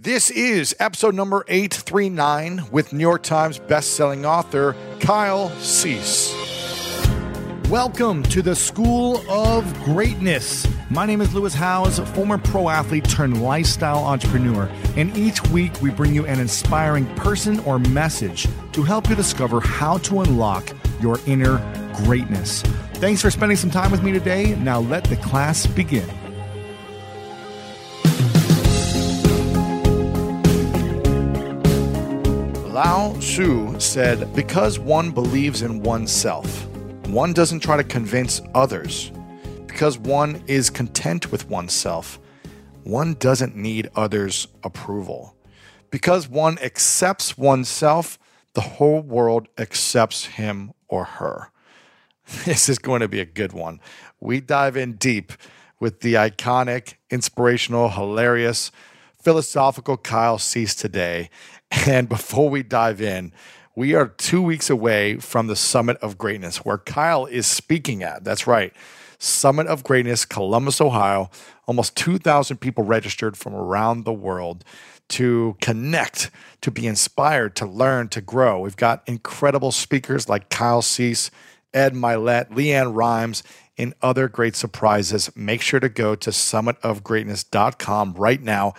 This is episode number 839 with New York Times bestselling author Kyle Cease. Welcome to the School of Greatness. My name is Lewis Howes, former pro athlete turned lifestyle entrepreneur, and each week we bring you an inspiring person or message to help you discover how to unlock your inner greatness. Thanks for spending some time with me today. Now let the class begin. Lao Tzu said, Because one believes in oneself, one doesn't try to convince others. Because one is content with oneself, one doesn't need others' approval. Because one accepts oneself, the whole world accepts him or her. This is going to be a good one. We dive in deep with the iconic, inspirational, hilarious, philosophical Kyle Cease today and before we dive in, we are two weeks away from the Summit of Greatness, where Kyle is speaking at. That's right. Summit of Greatness, Columbus, Ohio. Almost 2,000 people registered from around the world to connect, to be inspired, to learn, to grow. We've got incredible speakers like Kyle Cease, Ed Mylett, LeAnn Rimes, and other great surprises. Make sure to go to summitofgreatness.com right now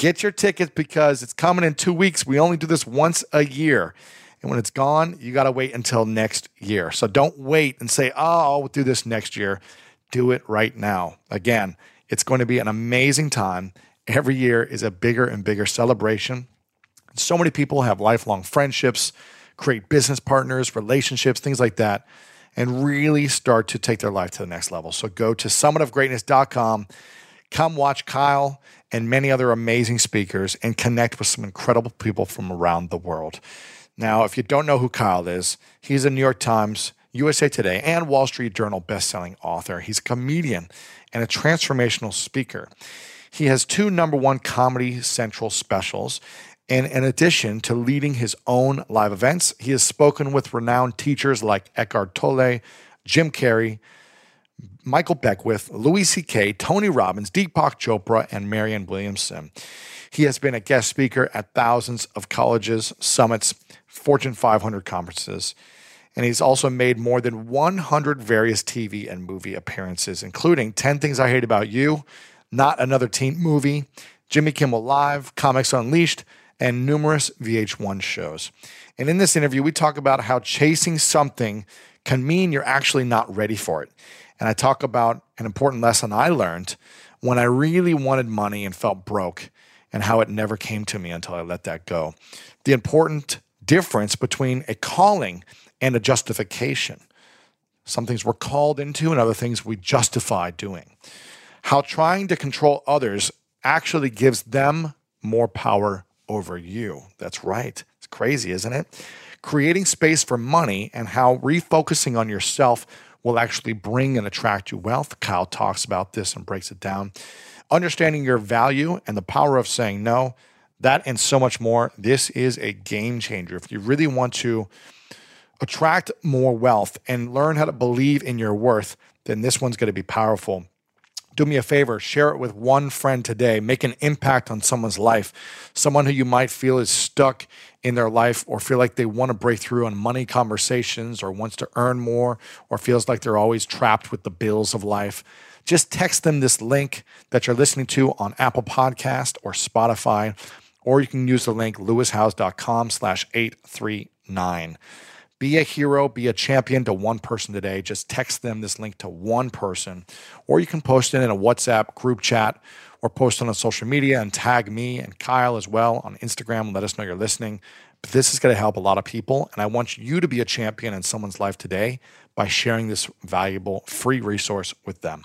Get your tickets because it's coming in two weeks. We only do this once a year. And when it's gone, you got to wait until next year. So don't wait and say, oh, I'll do this next year. Do it right now. Again, it's going to be an amazing time. Every year is a bigger and bigger celebration. So many people have lifelong friendships, create business partners, relationships, things like that, and really start to take their life to the next level. So go to summitofgreatness.com. Come watch Kyle and many other amazing speakers and connect with some incredible people from around the world. Now, if you don't know who Kyle is, he's a New York Times, USA Today, and Wall Street Journal bestselling author. He's a comedian and a transformational speaker. He has two number one Comedy Central specials. And in addition to leading his own live events, he has spoken with renowned teachers like Eckhart Tolle, Jim Carrey, Michael Beckwith, Louis C.K., Tony Robbins, Deepak Chopra, and Marianne Williamson. He has been a guest speaker at thousands of colleges, summits, Fortune 500 conferences, and he's also made more than 100 various TV and movie appearances, including 10 Things I Hate About You, Not Another Teen Movie, Jimmy Kimmel Live, Comics Unleashed, and numerous VH1 shows. And in this interview, we talk about how chasing something can mean you're actually not ready for it. And I talk about an important lesson I learned when I really wanted money and felt broke, and how it never came to me until I let that go. The important difference between a calling and a justification. Some things we're called into, and other things we justify doing. How trying to control others actually gives them more power over you. That's right. It's crazy, isn't it? Creating space for money and how refocusing on yourself will actually bring and attract you wealth. Kyle talks about this and breaks it down. Understanding your value and the power of saying no, that and so much more. This is a game changer. If you really want to attract more wealth and learn how to believe in your worth, then this one's going to be powerful do me a favor, share it with one friend today. Make an impact on someone's life. Someone who you might feel is stuck in their life or feel like they want to break through on money conversations or wants to earn more or feels like they're always trapped with the bills of life. Just text them this link that you're listening to on Apple Podcast or Spotify, or you can use the link lewishowes.com slash 839. Be a hero, be a champion to one person today. Just text them this link to one person, or you can post it in a WhatsApp group chat or post it on social media and tag me and Kyle as well on Instagram let us know you're listening. But this is going to help a lot of people. And I want you to be a champion in someone's life today by sharing this valuable free resource with them.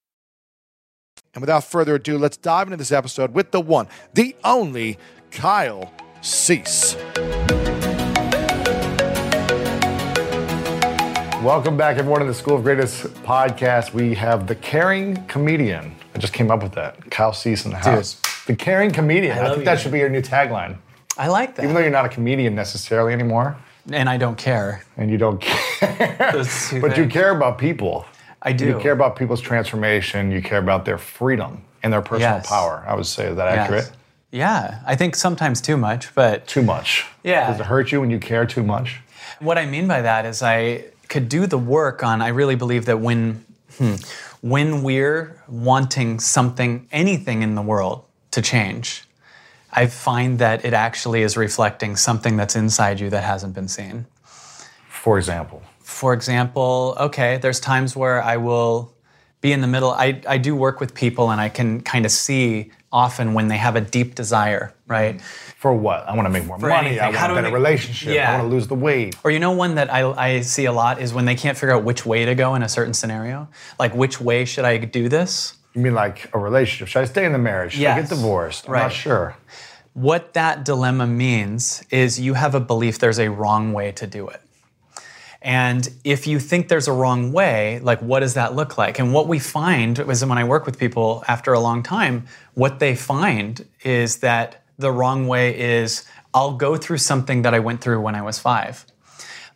And without further ado, let's dive into this episode with the one, the only Kyle Cease. Welcome back, everyone, to the School of Greatest podcast. We have the caring comedian. I just came up with that. Kyle Cease in the house. The caring comedian. I, love think that should be your new tagline. I like that. Even though you're not a comedian necessarily anymore, and I don't care. and you don't care, Those two but you care about people. I do. You care about people's transformation. You care about their freedom and their personal Yes. power. I would say, is that Yes. accurate? Yeah, I think sometimes too much, but Too much. Yeah. Does it hurt you when you care too much? what I mean by that is I could do the work on. I really believe that when hmm, when we're wanting something, anything in the world to change, I find that it actually is reflecting something that's inside you that hasn't been seen. For example. For example, okay, there's times where I will be in the middle. I, I do work with people and I can kind of see often when they have a deep desire, right? For what? I want to make more money. anything. I want How a better make- relationship. Yeah. I want to lose the weight. Or you know one that I, I see a lot is when they can't figure out which way to go in a certain scenario. Like which way should I do this? You mean like a relationship? Should I stay in the marriage? Should I get divorced? I'm not sure. What that dilemma means is you have a belief there's a wrong way to do it. And if you think there's a wrong way, like what does that look like? And what we find is when I work with people after a long time, what they find is that the wrong way is I'll go through something that I went through when I was five.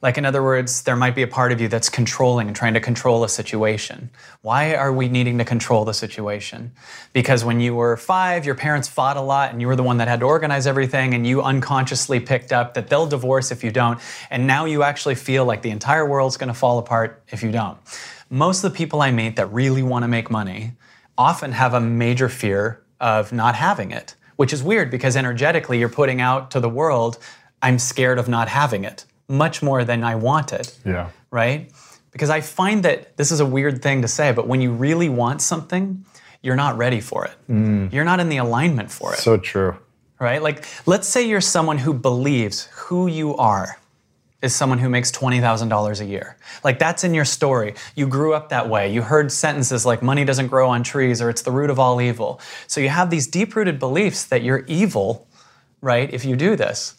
Like, in other words, there might be a part of you that's controlling and trying to control a situation. Why are we needing to control the situation? Because when you were five, your parents fought a lot and you were the one that had to organize everything, and you unconsciously picked up that they'll divorce if you don't. And now you actually feel like the entire world's gonna fall apart if you don't. Most of the people I meet that really wanna make money often have a major fear of not having it, which is weird because energetically you're putting out to the world, I'm scared of not having it, much more than I wanted. Yeah. right? Because I find that this is a weird thing to say, but when you really want something, you're not ready for it. Mm. You're not in the alignment for it, So true. right? Like, let's say you're someone who believes who you are is someone who makes $20,000 a year. Like that's in your story. You grew up that way. You heard sentences like money doesn't grow on trees or it's the root of all evil. So you have these deep-rooted beliefs that you're evil, right, if you do this.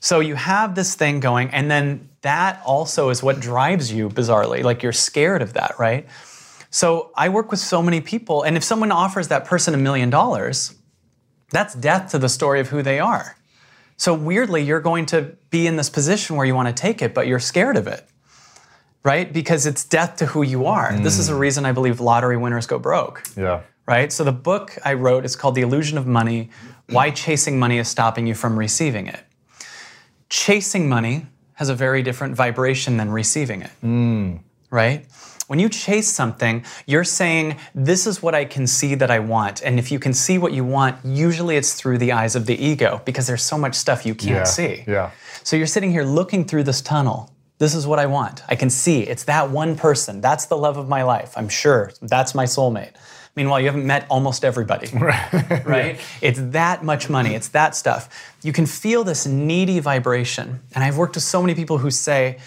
So you have this thing going and then that also is what drives you bizarrely. Like you're scared of that, right? So I work with so many people and if someone offers that person a million dollars, that's death to the story of who they are. So weirdly, you're going to be in this position where you want to take it, but you're scared of it, right? Because it's death to who you are. This is a mm. reason I believe lottery winners go broke, Yeah. right? So the book I wrote is called The Illusion of Money Why Chasing Money is Stopping You from Receiving It. Chasing money has a very different vibration than receiving it, right? When you chase something, you're saying, This is what I can see that I want. And if you can see what you want, usually it's through the eyes of the ego because there's so much stuff you can't Yeah. see. Yeah. So you're sitting here looking through this tunnel. This is what I want. I can see it's that one person. That's the love of my life. I'm sure that's my soulmate. Meanwhile, you haven't met almost everybody. right? right? It's that much money. It's that stuff. You can feel this needy vibration. And I've worked with so many people who say,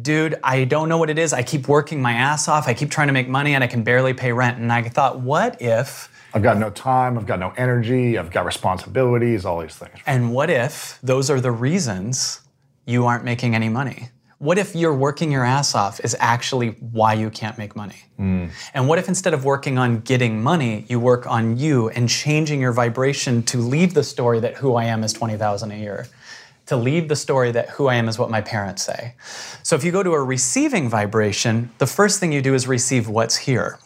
dude, I don't know what it is. I keep working my ass off. I keep trying to make money and I can barely pay rent. And I thought, what if I've got no time. I've got no energy. I've got responsibilities. All these things. And what if those are the reasons you aren't making any money? What if you're working your ass off is actually why you can't make money? Hmm. And what if instead of working on getting money, you work on you and changing your vibration to leave the story that who I am is 20,000 a year? To leave the story that who I am is what my parents say. So if you go to a receiving vibration, the first thing you do is receive what's here.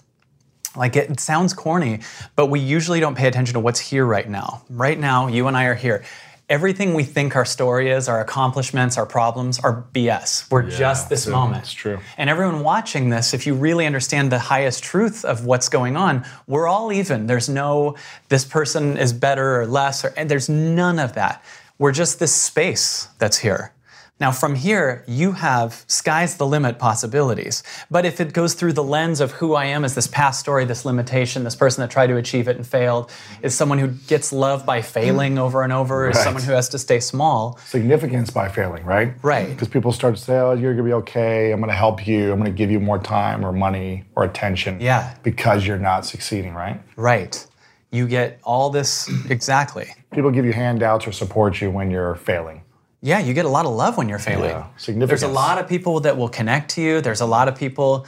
Like it, it sounds corny, but we usually don't pay attention to what's here right now. Right now, you and I are here. Everything we think our story is, our accomplishments, our problems, are BS. We're just this moment. it's true. And everyone watching this, if you really understand the highest truth of what's going on, we're all even. There's no this person is better or less, or and there's none of that. We're just this space that's here. Now, from here, you have sky's the limit possibilities. But if it goes through the lens of who I am as this past story, this limitation, this person that tried to achieve it and failed, is someone who gets love by failing mm. over and over, is someone who has to stay small. Significance by failing, right? Right. Because people start to say, oh, you're going to be okay. I'm going to help you. I'm going to give you more time or money or attention. Yeah. Because you're not succeeding, right? Right. You get all this exactly. People give you handouts or support you when you're failing. Yeah, you get a lot of love when you're failing. Yeah, significance. There's a lot of people that will connect to you. There's a lot of people.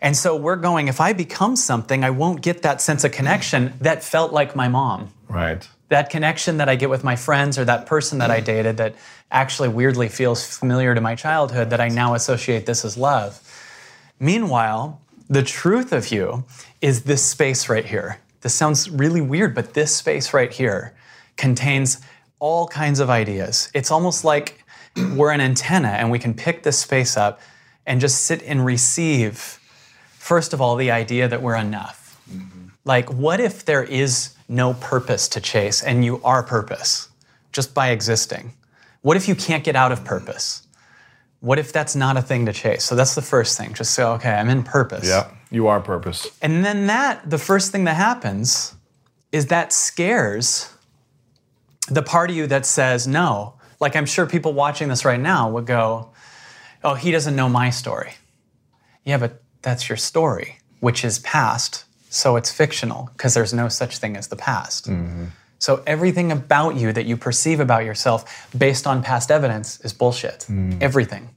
And so we're going, if I become something, I won't get that sense of connection that felt like my mom. Right. That connection that I get with my friends or that person that I dated that actually weirdly feels familiar to my childhood that I now associate this as love. Meanwhile, the truth of you is this space right here. This sounds really weird, but this space right here contains all kinds of ideas. It's almost like we're an antenna and we can pick this space up and just sit and receive, first of all, the idea that we're enough. Mm-hmm. Like, what if there is no purpose to chase and you are purpose just by existing? What if you can't get out of purpose? What if that's not a thing to chase? So that's the first thing. Just say, okay, I'm in purpose. Yeah. You are purpose. And then that, the first thing that happens is that scares the part of you that says no. Like I'm sure people watching this right now would go, oh, he doesn't know my story. Yeah, but that's your story, which is past. So it's fictional because there's no such thing as the past. Mm-hmm. So everything about you that you perceive about yourself based on past evidence is bullshit. Mm. Everything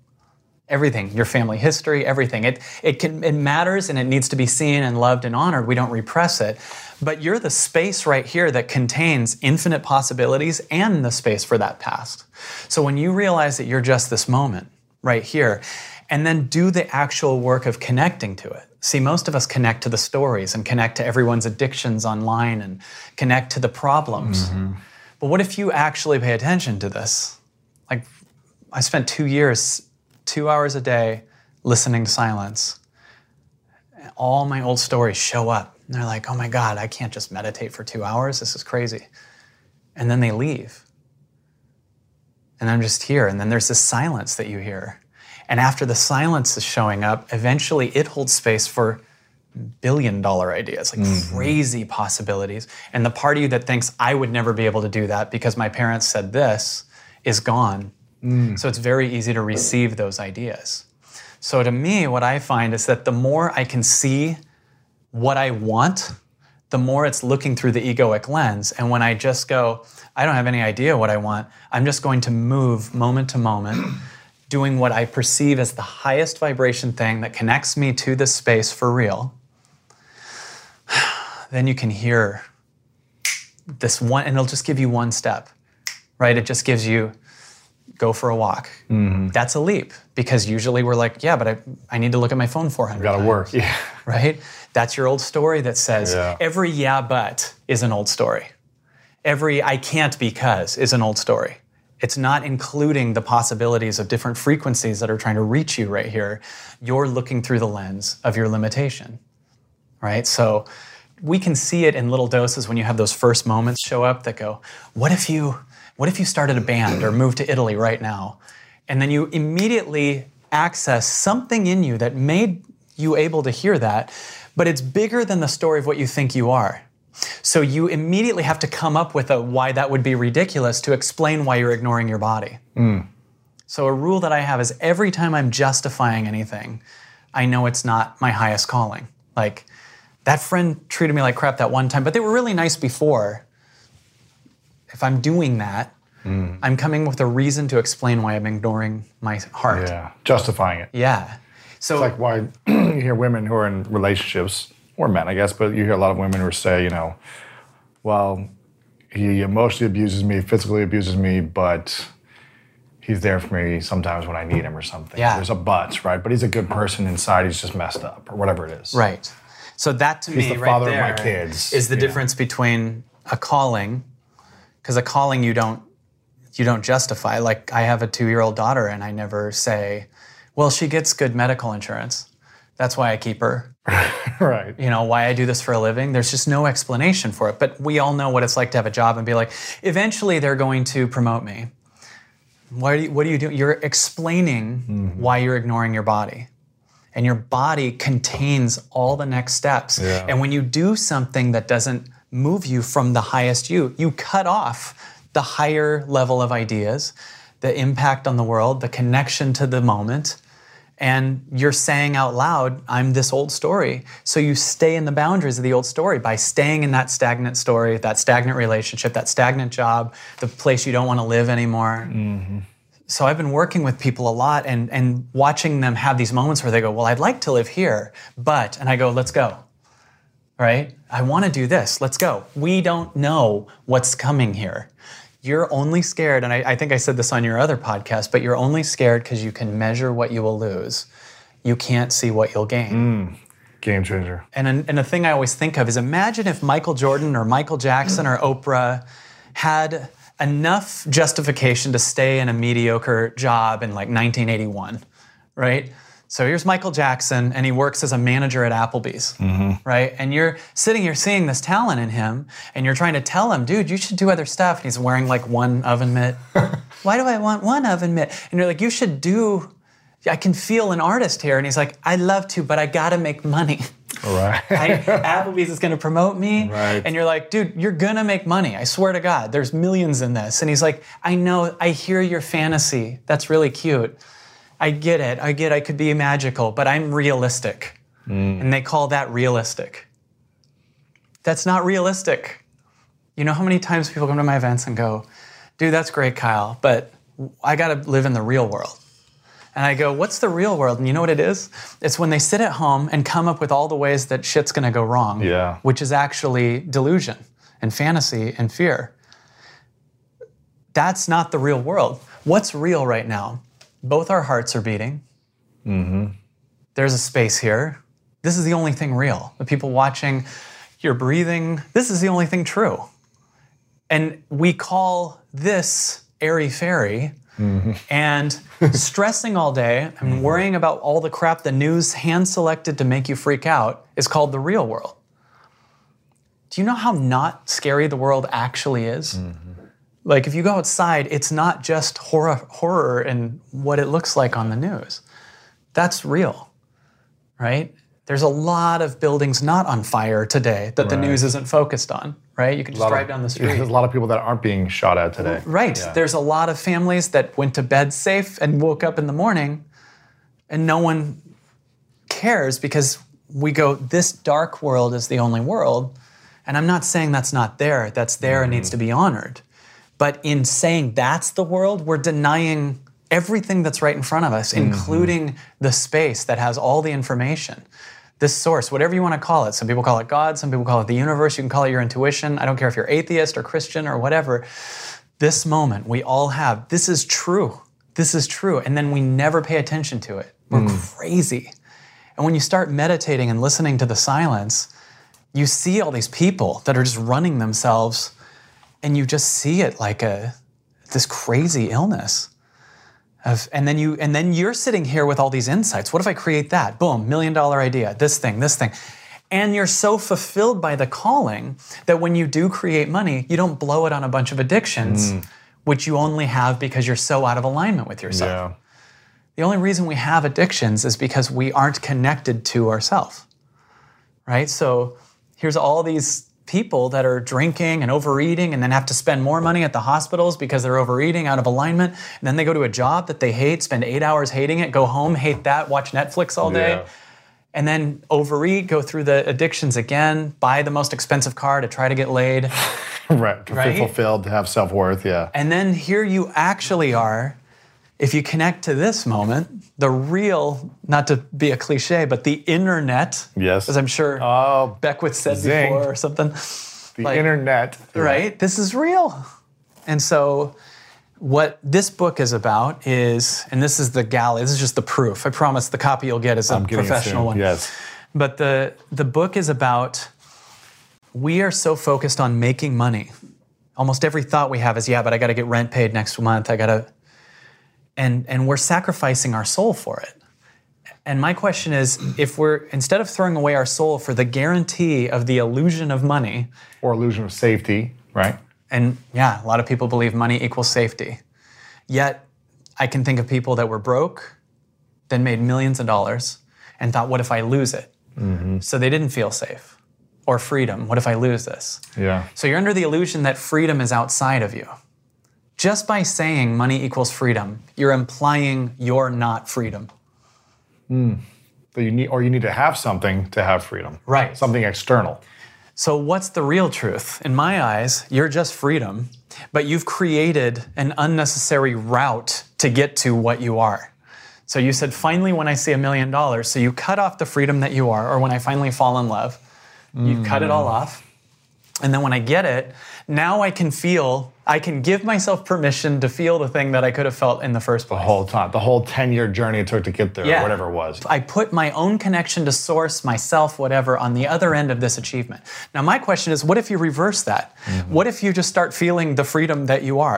everything your family history everything it, it can it matters and it needs to be seen and loved and honored we don't repress it but you're the space right here that contains infinite possibilities and the space for that past so when you realize that you're just this moment right here and then do the actual work of connecting to it. See most of us connect to the stories and connect to everyone's addictions online and connect to the problems. Mm-hmm. But what if you actually pay attention to this? Like I spent two years, two hours a day, listening to silence. All my old stories show up. And they're like, oh my God, I can't just meditate for two hours. This is crazy. And then they leave. And I'm just here. And then there's this silence that you hear. And after the silence is showing up, eventually it holds space for billion dollar ideas, like mm-hmm. crazy possibilities. And the part of you that thinks I would never be able to do that because my parents said this is gone. Mm. So it's very easy to receive those ideas. So to me, what I find is that the more I can see what I want, the more it's looking through the egoic lens. And when I just go, I don't have any idea what I want, I'm just going to move moment to moment, doing what I perceive as the highest vibration thing that connects me to this space for real. Then you can hear this one, and it'll just give you one step, right? It just gives you go for a walk. Mm-hmm. That's a leap because usually we're like, yeah, but I, I need to look at my phone 400 Got to work. Yeah. right? That's your old story that says Yeah. every yeah but is an old story. Every I can't because is an old story. It's not including the possibilities of different frequencies that are trying to reach you right here. You're looking through the lens of your limitation, right? So we can see it in little doses when you have those first moments show up that go, what if you what if you started a band or moved to Italy right now? And then you immediately access something in you that made you able to hear that, but it's bigger than the story of what you think you are. So you immediately have to come up with a why that would be ridiculous to explain why you're ignoring your body. Hmm. So a rule that I have is every time I'm justifying anything, I know it's not my highest calling. Like that friend treated me like crap that one time, but they were really nice before. If I'm doing that, hmm. I'm coming with a reason to explain why I'm ignoring my heart. Yeah. Justifying it. Yeah. So like why you hear women who are in relationships or men, I guess, but you hear a lot of women who say, you know, well, he emotionally abuses me, physically abuses me, but he's there for me sometimes when I need him or something. Yeah. There's a but, right? But he's a good person inside. He's just messed up or whatever it is. Right. So that to He's me, the right father of my kids, is the difference between a calling, because a calling you don't you don't justify. Like I have a two-year-old daughter, and I never say, "Well, she gets good medical insurance. That's why I keep her." right. You know why I do this for a living. There's just no explanation for it. But we all know what it's like to have a job and be like, eventually they're going to promote me. What are you, what are you doing? You're explaining mm-hmm. why you're ignoring your body. And your body contains all the next steps. Yeah. And when you do something that doesn't move you from the highest you, you cut off the higher level of ideas, the impact on the world, the connection to the moment. And you're saying out loud, I'm this old story. So you stay in the boundaries of the old story by staying in that stagnant story, that stagnant relationship, that stagnant job, the place you don't want to live anymore. Mm-hmm. So I've been working with people a lot and, and watching them have these moments where they go, Well, I'd like to live here, but, and I go, Let's go. Right? I want to do this. Let's go. We don't know what's coming here. You're only scared, and I, I think I said this on your other podcast, but you're only scared because you can measure what you will lose. You can't see what you'll gain. Mm, game changer. And, an, and a thing I always think of is imagine if Michael Jordan or Michael Jackson or Oprah had enough justification to stay in a mediocre job in like 1981, right? So here's Michael Jackson, and he works as a manager at Applebee's, mm-hmm. right? And you're sitting here seeing this talent in him, and you're trying to tell him, dude, you should do other stuff. And he's wearing like one oven mitt. Why do I want one oven mitt? And you're like, you should do I can feel an artist here. And he's like, I'd love to, but I gotta make money. All right. I, Applebee's is gonna promote me. Right. And you're like, dude, you're gonna make money. I swear to God, there's millions in this. And he's like, I know, I hear your fantasy. That's really cute. I get it. I get I could be magical, but I'm realistic. Mm. And they call that realistic. That's not realistic. You know how many times people come to my events and go, dude, that's great, Kyle, but I gotta live in the real world. And I go, what's the real world? And you know what it is? It's when they sit at home and come up with all the ways that shit's gonna go wrong. Yeah. Which is actually delusion and fantasy and fear. That's not the real world. What's real right now? Both our hearts are beating. Mm-hmm. There's a space here. This is the only thing real. The people watching, you're breathing. This is the only thing true. And we call this airy fairy. Mm-hmm. And stressing all day and mm-hmm. worrying about all the crap the news hand selected to make you freak out is called the real world. Do you know how not scary the world actually is? Like if you go outside, it's not just horror horror and what it looks like on the news. That's real. Right? There's a lot of buildings not on fire today that the news isn't focused on, right? You can just drive down the street. There's a lot of people that aren't being shot at today. Right. Yeah. There's a lot of families that went to bed safe and woke up in the morning and no one cares because we go, this dark world is the only world. And I'm not saying that's not there, that's there and needs mm-hmm. to be honored. But in saying that's the world, we're denying everything that's right in front of us, mm-hmm. including the space that has all the information. This source, whatever you want to call it. Some people call it God, some people call it the universe, you can call it your intuition. I don't care if you're atheist or Christian or whatever. This moment we all have, this is true. This is true. And then we never pay attention to it. We're mm. crazy. And when you start meditating and listening to the silence, you see all these people that are just running themselves and you just see it like a this crazy illness of, and then you and then you're sitting here with all these insights what if i create that boom million dollar idea this thing this thing and you're so fulfilled by the calling that when you do create money you don't blow it on a bunch of addictions mm. which you only have because you're so out of alignment with yourself Yeah. the only reason we have addictions is because we aren't connected to ourselves. Right? So here's all these people that are drinking and overeating and then have to spend more money at the hospitals because they're overeating out of alignment. And then they go to a job that they hate, spend eight hours hating it, go home, hate that, watch Netflix all day. Yeah. And then overeat, go through the addictions again, buy the most expensive car to try to get laid. Right. To Right? feel fulfilled, to have self worth. Yeah. And then here you actually are, if you connect to this moment, the real, not to be a cliche, but the internet, Yes. as I'm sure Oh, Beckwith said zing. before or something, the like- internet. right? This is real. And so, what this book is about is, and this is the galley, this is just the proof. I promise the copy you'll get is a I'm getting it professional one. Yes. But the the book is about we are so focused on making money. Almost every thought we have is, yeah, but I got to get rent paid next month. I got to and and we're sacrificing our soul for it. And my question is if we're instead of throwing away our soul for the guarantee of the illusion of money, Or illusion of safety. Right. and yeah, a lot of people believe money equals safety. Yet I can think of people that were broke, then made millions of dollars, and thought, what if I lose it? Mm-hmm. So they didn't feel safe. Or freedom, what if I lose this? Yeah. So you're under the illusion that freedom is outside of you. Just by saying money equals freedom, you're implying you're not freedom. Hmm. But you need, or you need to have something to have freedom. Right. Something external. So, what's the real truth? In my eyes, you're just freedom, but you've created an unnecessary route to get to what you are. So, you said, finally, when I see a million dollars, so you cut off the freedom that you are, or when I finally fall in love, you cut it hmm. all off. And then when I get it, now I can feel, I can give myself permission to feel the thing that I could have felt in the first place. The whole time. The whole 10 year journey it took to get there, Yeah. or whatever it was. I put my own connection to source, myself, whatever, on the other end of this achievement. Now, my question is what if you reverse that? Mm-hmm. What if you just start feeling the freedom that you are?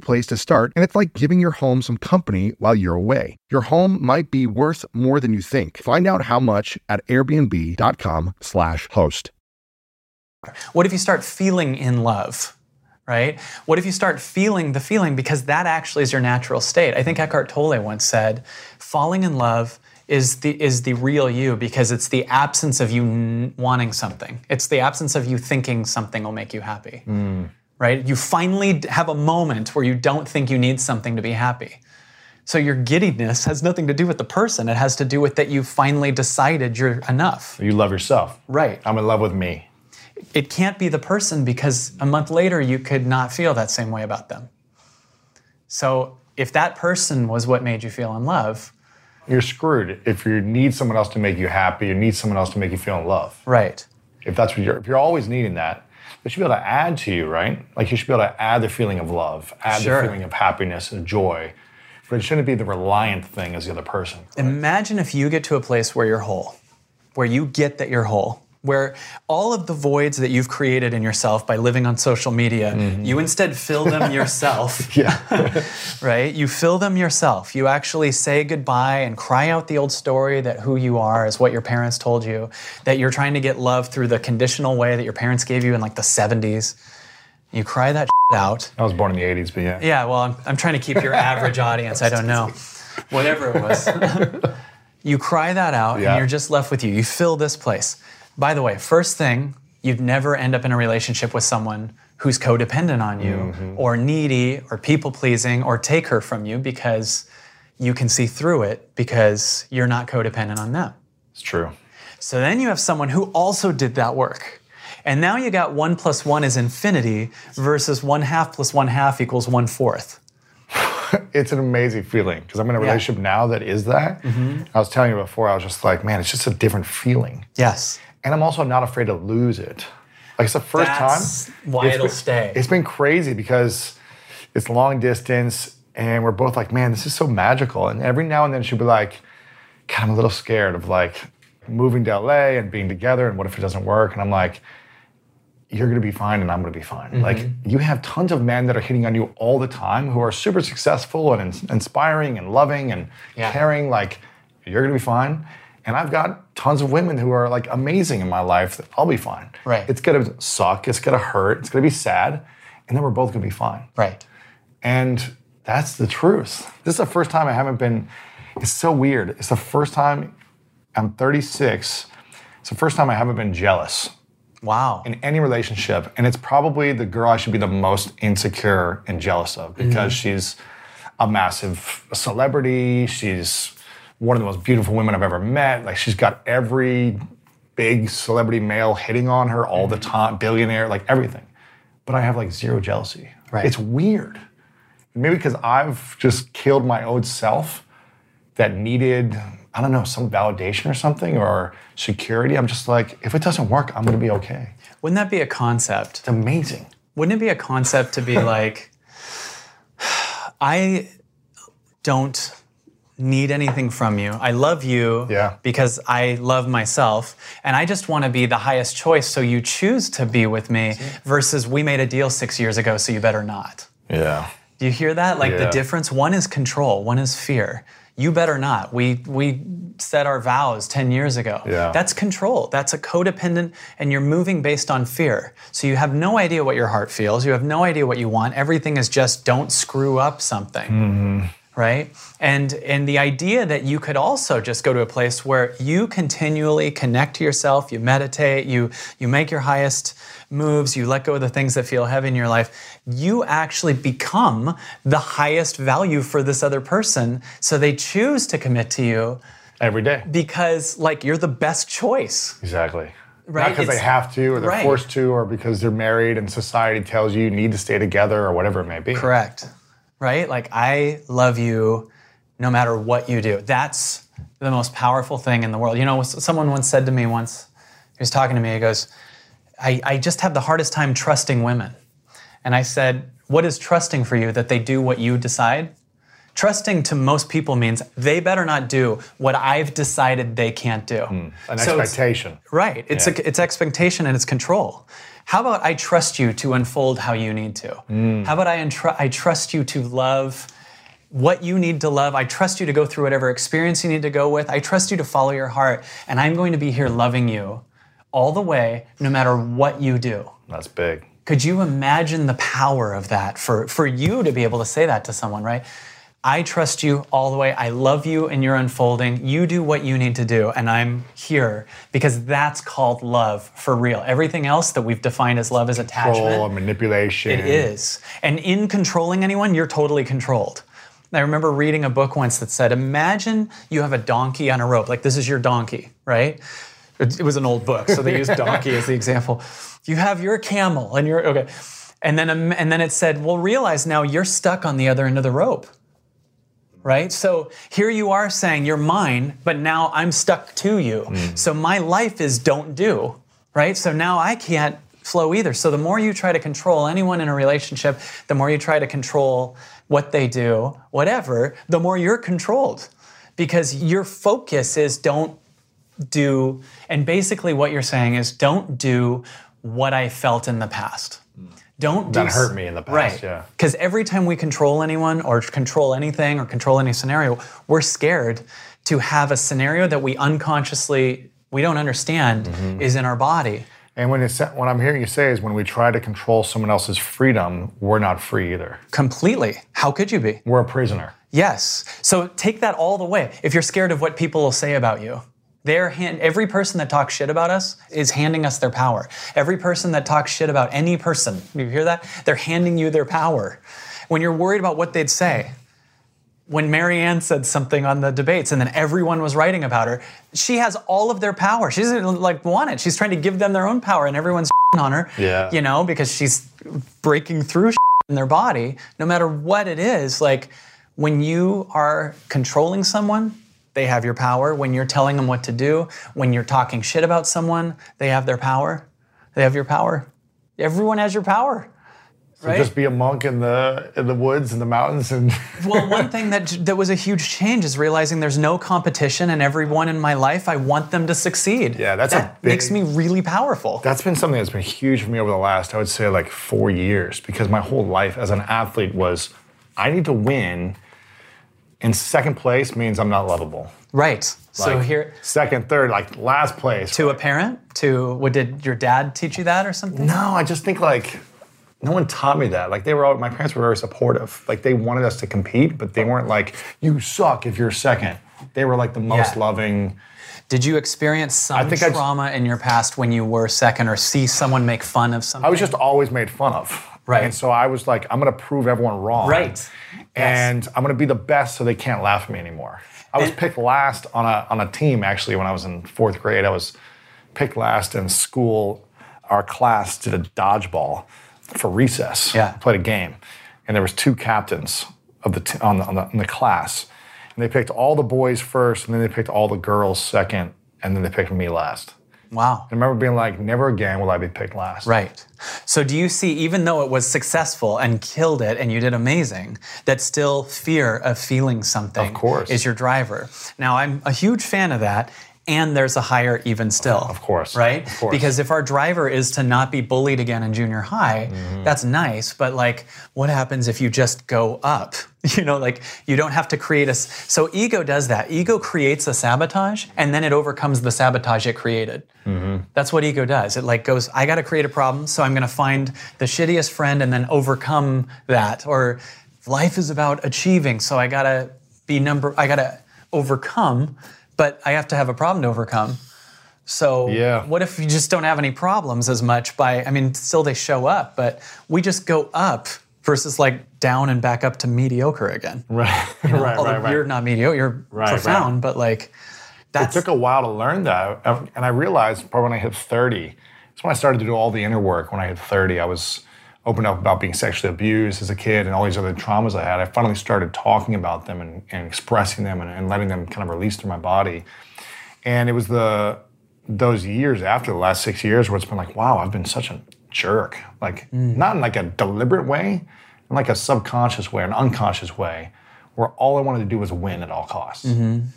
place to start, and it's like giving your home some company while you're away. Your home might be worth more than you think. Find out how much at airbnb.com/slash host. What if you start feeling in love? Right? What if you start feeling the feeling because that actually is your natural state? I think Eckhart Tolle once said, falling in love is the is the real you because it's the absence of you n- wanting something. It's the absence of you thinking something will make you happy. Hmm. Right? You finally have a moment where you don't think you need something to be happy. So your giddiness has nothing to do with the person. It has to do with that you finally decided you're enough. You love yourself. Right. I'm in love with me. It can't be the person because a month later you could not feel that same way about them. So if that person was what made you feel in love, You're screwed if you need someone else to make you happy, you need someone else to make you feel in love. right. If that's what you're, if you're always needing that, they should be able to add to you, right? Like you should be able to add the feeling of love, add Sure. the feeling of happiness and joy. But it shouldn't be the reliant thing as the other person. Imagine if you get to a place where you're whole, where you get that you're whole, where all of the voids that you've created in yourself by living on social media, mm-hmm. you instead fill them yourself. Yeah. right? You fill them yourself. You actually say goodbye and cry out the old story that who you are is what your parents told you, that you're trying to get love through the conditional way that your parents gave you in like the 70s. You cry that out. I was born in the 80s, but yeah. Yeah, well, I'm, I'm trying to keep your average audience. I don't know. Whatever it was. you cry that out Yeah. and you're just left with you. You fill this place. By the way, first thing, you'd never end up in a relationship with someone who's codependent on you Mm-hmm. or needy or people pleasing or take her from you because you can see through it because you're not codependent on them. It's true. So then you have someone who also did that work. And now you got one plus one is infinity versus one half plus one half equals one fourth. It's an amazing feeling because I'm in a Yeah. relationship now that is that. Mm-hmm. I was telling you before, I was just like, man, it's just a different feeling. Yes. And I'm also not afraid to lose it. Like it's the first That's time. why it'll been- stay. It's been crazy because it's long distance and we're both like, man, this is so magical. And every now and then she'll be like, God, I'm a little scared of like moving to LA and being together and what if it doesn't work? And I'm like, you're gonna be fine and I'm gonna be fine. Mm-hmm. Like you have tons of men that are hitting on you all the time who are super successful and ins- inspiring and loving and Yeah. caring. Like you're gonna be fine. And I've got tons of women who are like amazing in my life. That I'll be fine. Right. It's gonna suck. It's gonna hurt. It's gonna be sad. And then we're both gonna be fine. Right. And that's the truth. This is the first time I haven't been. It's so weird. It's the first time I'm 36. It's the first time I haven't been jealous Wow. in any relationship. And it's probably the girl I should be the most insecure and jealous of because mm-hmm. she's a massive celebrity. She's one of the most beautiful women I've ever met. Like she's got every big celebrity male hitting on her all the mm-hmm. time, billionaire, like everything. But I have like zero jealousy. Right. It's weird. Maybe because I've just killed my old self that needed, I don't know, some validation or something or security. I'm just like, if it doesn't work, I'm gonna be okay. Wouldn't that be a concept? It's amazing. Wouldn't it be a concept to be like, I don't need anything from you. I love you Yeah. because I love myself and I just want to be the highest choice so you choose to be with me versus we made a deal 6 years ago so you better not. Yeah. Do you hear that? Like the difference one is control, one is fear. You better not. We we set our vows 10 years ago. Yeah. That's control. That's a codependent and you're moving based on fear. So you have no idea what your heart feels. You have no idea what you want. Everything is just don't screw up something. Mm-hmm. Right? And and the idea that you could also just go to a place where you continually connect to yourself, you meditate, you you make your highest moves, you let go of the things that feel heavy in your life, you actually become the highest value for this other person. So they choose to commit to you Every day. because like you're the best choice. Exactly. Right, Not because they have to or they're right. forced to or because they're married and society tells you you need to stay together or whatever it may be. Correct. Right? Like I love you no matter what you do. That's the most powerful thing in the world. You know, someone once said to me once, he was talking to me, he goes, I, I just have the hardest time trusting women. And I said, What is trusting for you? That they do what you decide? Trusting to most people means they better not do what I've decided they can't do. Hmm. An So it's- expectation. Right. It's Yeah. a, it's expectation and it's control. How about I trust you to unfold how you need to? Mm. How about I entr- I trust you to love what you need to love. I trust you to go through whatever experience you need to go with. I trust you to follow your heart, and I'm going to be here loving you all the way, no matter what you do. That's big. Could you imagine the power of that for, for you to be able to say that to someone, right? I trust you all the way. I love you and you're unfolding. You do what you need to do, and I'm here because that's called love for real. Everything else that we've defined as love is attachment. Control manipulation. It is. And in controlling anyone, you're totally controlled. I remember reading a book once that said, Imagine you have a donkey on a rope. Like, this is your donkey, right? It was an old book, so they used donkey as the example. You have your camel, and you're, okay. And then, um, and then it said, Well, realize now you're stuck on the other end of the rope, right? So here you are saying, You're mine, but now I'm stuck to you. Mm. So my life is don't do, right? So now I can't flow either. So the more you try to control anyone in a relationship, the more you try to control what they do, whatever, the more you're controlled because your focus is don't do, and basically what you're saying is don't do what I felt in the past. Don't That do hurt me in the past, right? yeah. Because every time we control anyone or control anything or control any scenario, we're scared to have a scenario that we unconsciously we don't understand Mm-hmm. is in our body. And when it's what I'm hearing you say is when we try to control someone else's freedom, we're not free either. Completely. How could you be? We're a prisoner. Yes. So take that all the way. If you're scared of what people will say about you, they're hand, every person that talks shit about us is handing us their power. Every person that talks shit about any person, you hear that? They're handing you their power. When you're worried about what they'd say, when Marianne said something on the debates and then everyone was writing about her, she has all of their power. She doesn't like want it. She's trying to give them their own power and everyone's on her. Yeah. You know, because she's breaking through in their body, no matter what it is. Like when you are controlling someone, they have your power. When you're telling them what to do, when you're talking shit about someone, they have their power. They have your power. Everyone has your power. Right? Just be a monk in the in the woods and the mountains and well, one thing that that was a huge change is realizing there's no competition, and everyone in my life, I want them to succeed. Yeah, that's a that big- makes me really powerful. That's been something that's been huge for me over the last, I would say, like four years, because my whole life as an athlete was I need to win, and second place means I'm not lovable. right. so here, second, third, like last place. to a parent, to what did your dad teach you that or something? no, I just think like no one taught me that. Like they were all, my parents were very supportive. Like they wanted us to compete, but they weren't like you suck if you're second. They were like the most Yeah. loving. Did you experience some trauma in your past when you were second, or see someone make fun of something? I was just always made fun of. Right. And so I was like, I'm gonna prove everyone wrong. Right. And I'm gonna be the best so they can't laugh at me anymore. I was picked last on a on a team actually when I was in fourth grade. I was picked last in school. Our class did a dodgeball for recess. Yeah. Played a game. And there was two captains of the t- on the, on the in the class. And they picked all the boys first, and then they picked all the girls second, and then they picked me last. Wow. I remember being like, never again will I be picked last. Right. So do you see, even though it was successful and killed it and you did amazing, that still fear of feeling something Of course. is your driver? Now, I'm a huge fan of that. And there's a higher even still. Of course. Right? Of course. Because if our driver is to not be bullied again in junior high, Mm-hmm. that's nice. But like, what happens if you just go up? You know, like you don't have to create a. So ego does that. Ego creates a sabotage and then it overcomes the sabotage it created. Mm-hmm. That's what ego does. It like goes, I got to create a problem, so I'm going to find the shittiest friend and then overcome that. Or life is about achieving, so I got to be number. I got to overcome, but I have to have a problem to overcome. So Yeah. what if you just don't have any problems as much by I mean still they show up, but we just go up versus like down and back up to mediocre again. Right. right, Although right, right. you're not mediocre, you're Right, profound, right. but like it took a while to learn that. And I realized probably when I hit 30, that's when I started to do all the inner work. When I hit 30, I was opened up about being sexually abused as a kid and all these other traumas I had. I finally started talking about them and, and expressing them and, and letting them kind of release through my body. And it was the those years after the last six years where it's been like, wow, I've been such a jerk. Like mm. not in like a deliberate way, in like a subconscious way, an unconscious way, where all I wanted to do was win at all costs. Mm-hmm. And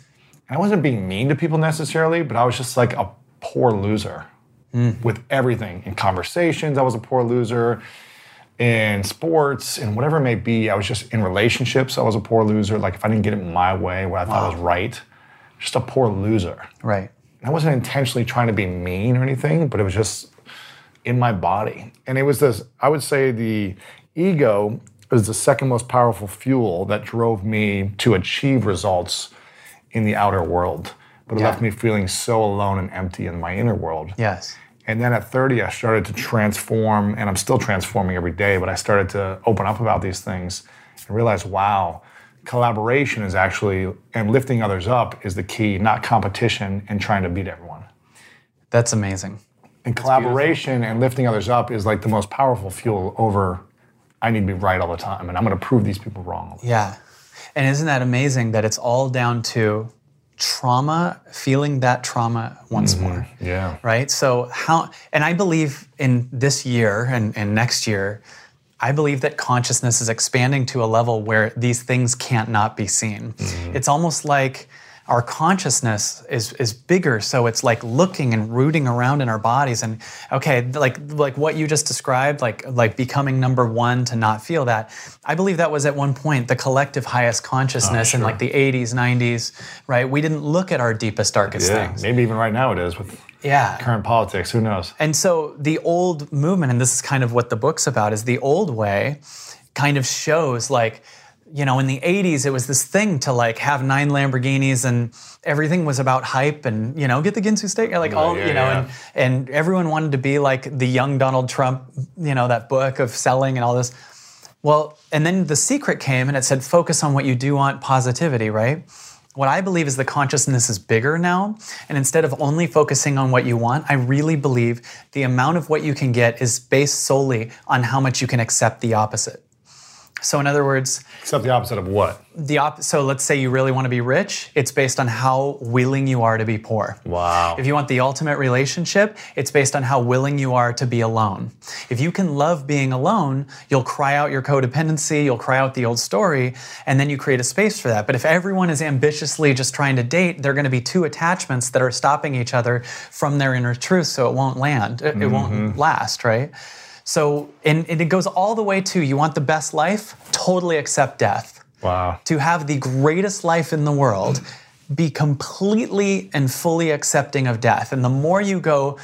I wasn't being mean to people necessarily, but I was just like a poor loser mm. with everything. In conversations, I was a poor loser. In sports and whatever it may be, I was just in relationships, I was a poor loser. Like if I didn't get it my way, what I thought was right, just a poor loser. right. I wasn't intentionally trying to be mean or anything, but it was just in my body. And it was this, I would say the ego is the second most powerful fuel that drove me to achieve results in the outer world. But it Yeah. left me feeling so alone and empty in my inner world. Yes. And then at 30, I started to transform, and I'm still transforming every day, but I started to open up about these things and realize, wow, collaboration is actually, and lifting others up is the key, not competition and trying to beat everyone. That's amazing. And collaboration and lifting others up is like the most powerful fuel over, I need to be right all the time, and I'm gonna prove these people wrong. all the time. Yeah. And isn't that amazing that it's all down to trauma, feeling that trauma once mm-hmm. more? Yeah. Right? So, how, and I believe in this year and, and next year, I believe that consciousness is expanding to a level where these things can't not be seen. Mm-hmm. It's almost like our consciousness is is bigger, so it's like looking and rooting around in our bodies. And okay, like like what you just described, like like becoming number one to not feel that. I believe that was at one point the collective highest consciousness in sure. like the 80s, 90s, right? We didn't look at our deepest, darkest Yeah. things. Maybe even right now it is with Yeah. current politics, who knows? And so the old movement, and this is kind of what the book's about, is the old way kind of shows like, you know, in the 80s, it was this thing to like have nine Lamborghinis and everything was about hype and, you know, get the Ginsu steak, like all, yeah, you know, yeah. and, and everyone wanted to be like the young Donald Trump, you know, that book of selling and all this. Well, and then the secret came and it said, focus on what you do want, positivity, right? What I believe is the consciousness is bigger now. And instead of only focusing on what you want, I really believe the amount of what you can get is based solely on how much you can accept the opposite. So, in other words, Except the opposite of what? the op- so let's say you really want to be rich, it's based on how willing you are to be poor. Wow. If you want the ultimate relationship, it's based on how willing you are to be alone. If you can love being alone, you'll cry out your codependency, you'll cry out the old story, and then you create a space for that. But if everyone is ambitiously just trying to date, they're going to be two attachments that are stopping each other from their inner truth, so it won't land, it, it won't mm-hmm. last, right? So, and, and it goes all the way to you want the best life, totally accept death Wow. to have the greatest life in the world, be completely and fully accepting of death. And the more you go,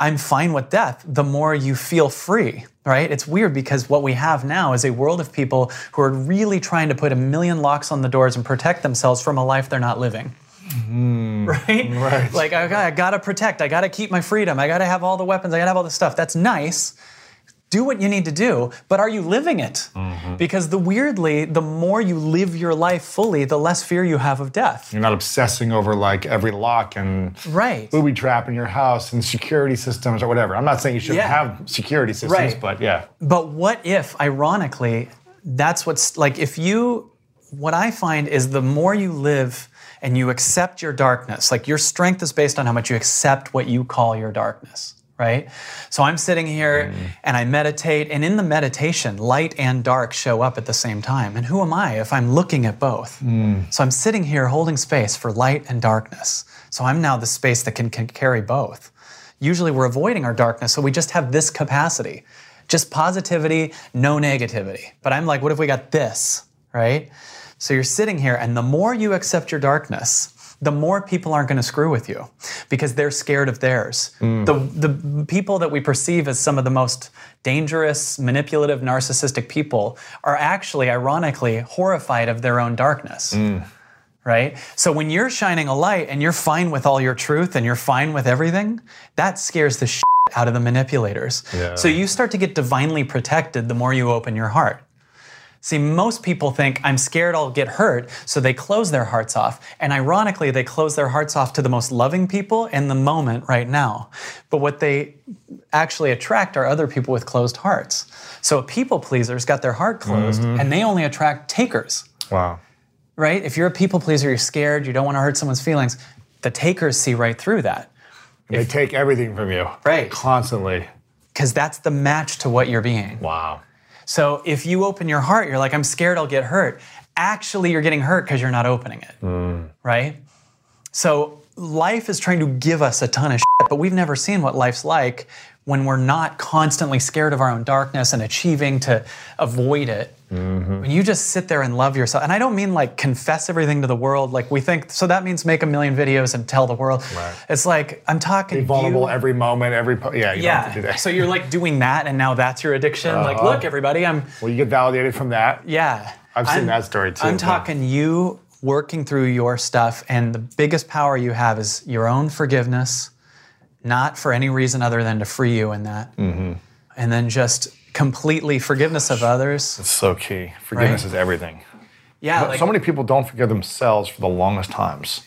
I'm fine with death, the more you feel free, right? It's weird because what we have now is a world of people who are really trying to put a million locks on the doors and protect themselves from a life they're not living. Mm-hmm. Right? right. Like, I, I gotta protect, I gotta keep my freedom, I gotta have all the weapons, I gotta have all the stuff. That's nice do what you need to do, but are you living it? Mm-hmm. Because the weirdly, the more you live your life fully, the less fear you have of death. You're not obsessing over like every lock and Right. booby trap in your house and security systems or whatever. I'm not saying you shouldn't Yeah. have security systems, Right. but yeah. But what if, ironically, that's what's like if you, what I find is the more you live and you accept your darkness. Like your strength is based on how much you accept what you call your darkness, right? So I'm sitting here mm. and I meditate, and in the meditation, light and dark show up at the same time. And who am I if I'm looking at both? Mm. So I'm sitting here holding space for light and darkness. So I'm now the space that can, can carry both. Usually we're avoiding our darkness, so we just have this capacity. Just positivity, no negativity. But I'm like, what if we got this, right? So you're sitting here, and the more you accept your darkness, the more people aren't going to screw with you because they're scared of theirs. Mm. The, the people that we perceive as some of the most dangerous, manipulative, narcissistic people are actually, ironically, horrified of their own darkness mm. right? So when you're shining a light and you're fine with all your truth and you're fine with everything, that scares the shit out of the manipulators. Yeah. So you start to get divinely protected the more you open your heart. See, most people think, I'm scared I'll get hurt, so they close their hearts off. And ironically, they close their hearts off to the most loving people in the moment right now. But what they actually attract are other people with closed hearts. So a people pleaser's got their heart closed, mm-hmm. and they only attract takers Wow. right? If you're a people pleaser, you're scared, you don't want to hurt someone's feelings, the takers see right through that. They take everything from you. Right. Constantly. Because that's the match to what you're being. Wow. So if you open your heart, you're like, I'm scared I'll get hurt. Actually, you're getting hurt because you're not opening it. Mm. Right? So life is trying to give us a ton of shit, but we've never seen what life's like when we're not constantly scared of our own darkness and achieving to avoid it. When you just sit there and love yourself, and I don't mean like confess everything to the world, like we think, so that means make a million videos and tell the world. Right. It's like, I'm talking Be vulnerable you, every moment, every po- yeah. You don't have to do yeah. that. So you're like doing that, and now that's your addiction. like, Uh-huh. look, everybody, I'm well, you get validated from that. yeah. I've seen I'm- that story too. I'm yeah. talking you working through your stuff, and the biggest power you have is your own forgiveness, not for any reason other than to free you in that. Mm-hmm. And then just completely forgiveness of others. It's so key. Forgiveness Right. is everything. Yeah. Like- so many people don't forgive themselves for the longest times.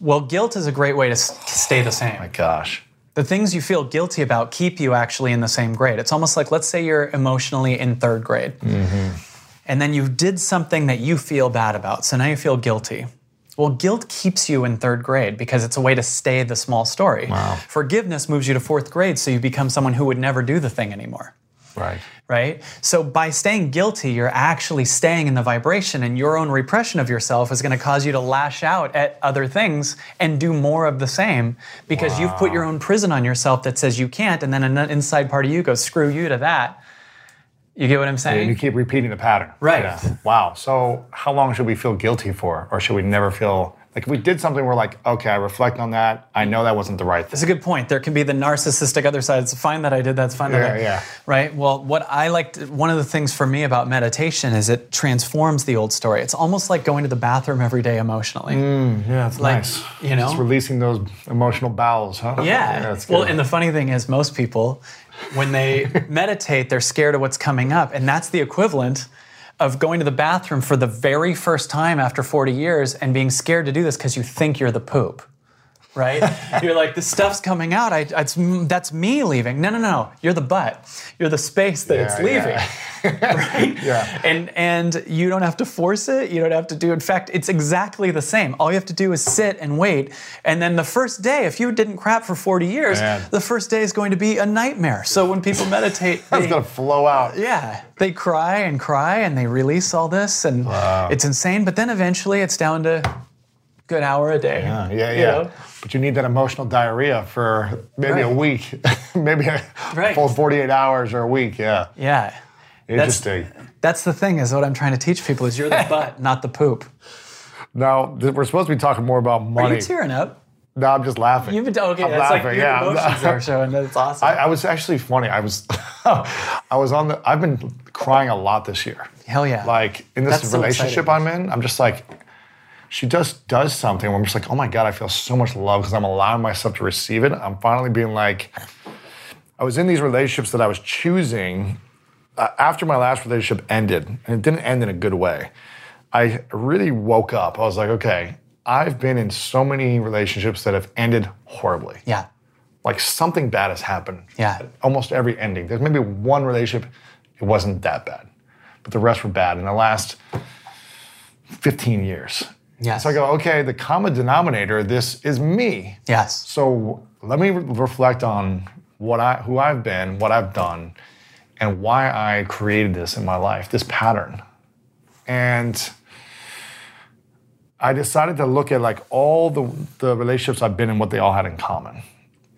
well, guilt is a great way to stay the same. My gosh. the things you feel guilty about keep you actually in the same grade. It's almost like, let's say you're emotionally in third grade, mm-hmm. and then you did something that you feel bad about. So now you feel guilty. Well, guilt keeps you in third grade because it's a way to stay the small story. Wow. Forgiveness moves you to fourth grade, so you become someone who would never do the thing anymore Right. right? So by staying guilty, you're actually staying in the vibration, and your own repression of yourself is going to cause you to lash out at other things and do more of the same because you've put your own prison on yourself that says you can't, and then an inside part of you goes, screw you to that. You get what I'm And saying? you keep repeating the pattern. Right. Yeah. Wow. So how long should we feel guilty for? Or should we never feel like if we did something we're like, okay, I reflect on that. I know that wasn't the right thing. It's a good point. There can be the narcissistic other side. It's fine that I did. That's fine. Yeah, that I, yeah. Right. Well, what I like, to- one of the things for me about meditation is it transforms the old story. It's almost like going to the bathroom every day emotionally. Mm, yeah, it's Like, nice. you know? it's releasing those emotional bowels, huh? Yeah. it's well, and the funny thing is, most people, when they meditate, they're scared of what's coming up. And that's the equivalent of going to the bathroom for the very first time after 40 years and being scared to do this because you think you're the poop. Right? you're like, the stuff's coming out. I, it's, that's me leaving. No, no, no. You're the butt. You're the space that it's leaving. yeah. right? Yeah. And and you don't have to force it. You don't have to do. In fact, it's exactly the same. All you have to do is sit and wait. And then the first day, if you didn't crap for 40 years, Man. the first day is going to be a nightmare. So when people meditate, It's gonna flow out. yeah, they cry and cry and they release all this, and it's insane. But then eventually, it's down to good hour a day. Yeah, yeah, yeah. know? But you need that emotional diarrhea for maybe a week, maybe a Right. full 48 hours or a week. Yeah. Yeah. Interesting. That's the thing is what I'm trying to teach people is you're the butt, not the poop. Now, we're supposed to be talking more about money. Are you tearing up? no, I'm just laughing. You've been okay. I'm that's like your yeah. emotions are showing. That's awesome. I, I was actually funny. I was, I was on the. I've been crying a lot this year. Hell yeah. Like in this That's relationship exciting. I'm in, I'm just like, she just does something. Where I'm just like, oh my god, I feel so much love because I'm allowing myself to receive it. I'm finally being like, I was in these relationships that I was choosing uh, after my last relationship ended, and it didn't end in a good way. I really woke up. I was like, okay, I've been in so many relationships that have ended horribly yeah. like something bad has happened. Yeah. Almost every ending. There's maybe one relationship, it wasn't that bad, but the rest were bad in the last 15 years. Yes. So I go, okay, the common denominator, this is me. Yes. So let me re- reflect on what I, who I've been, what I've done, and why I created this in my life, this pattern. And I decided to look at like all the, the relationships I've been in, what they all had in common.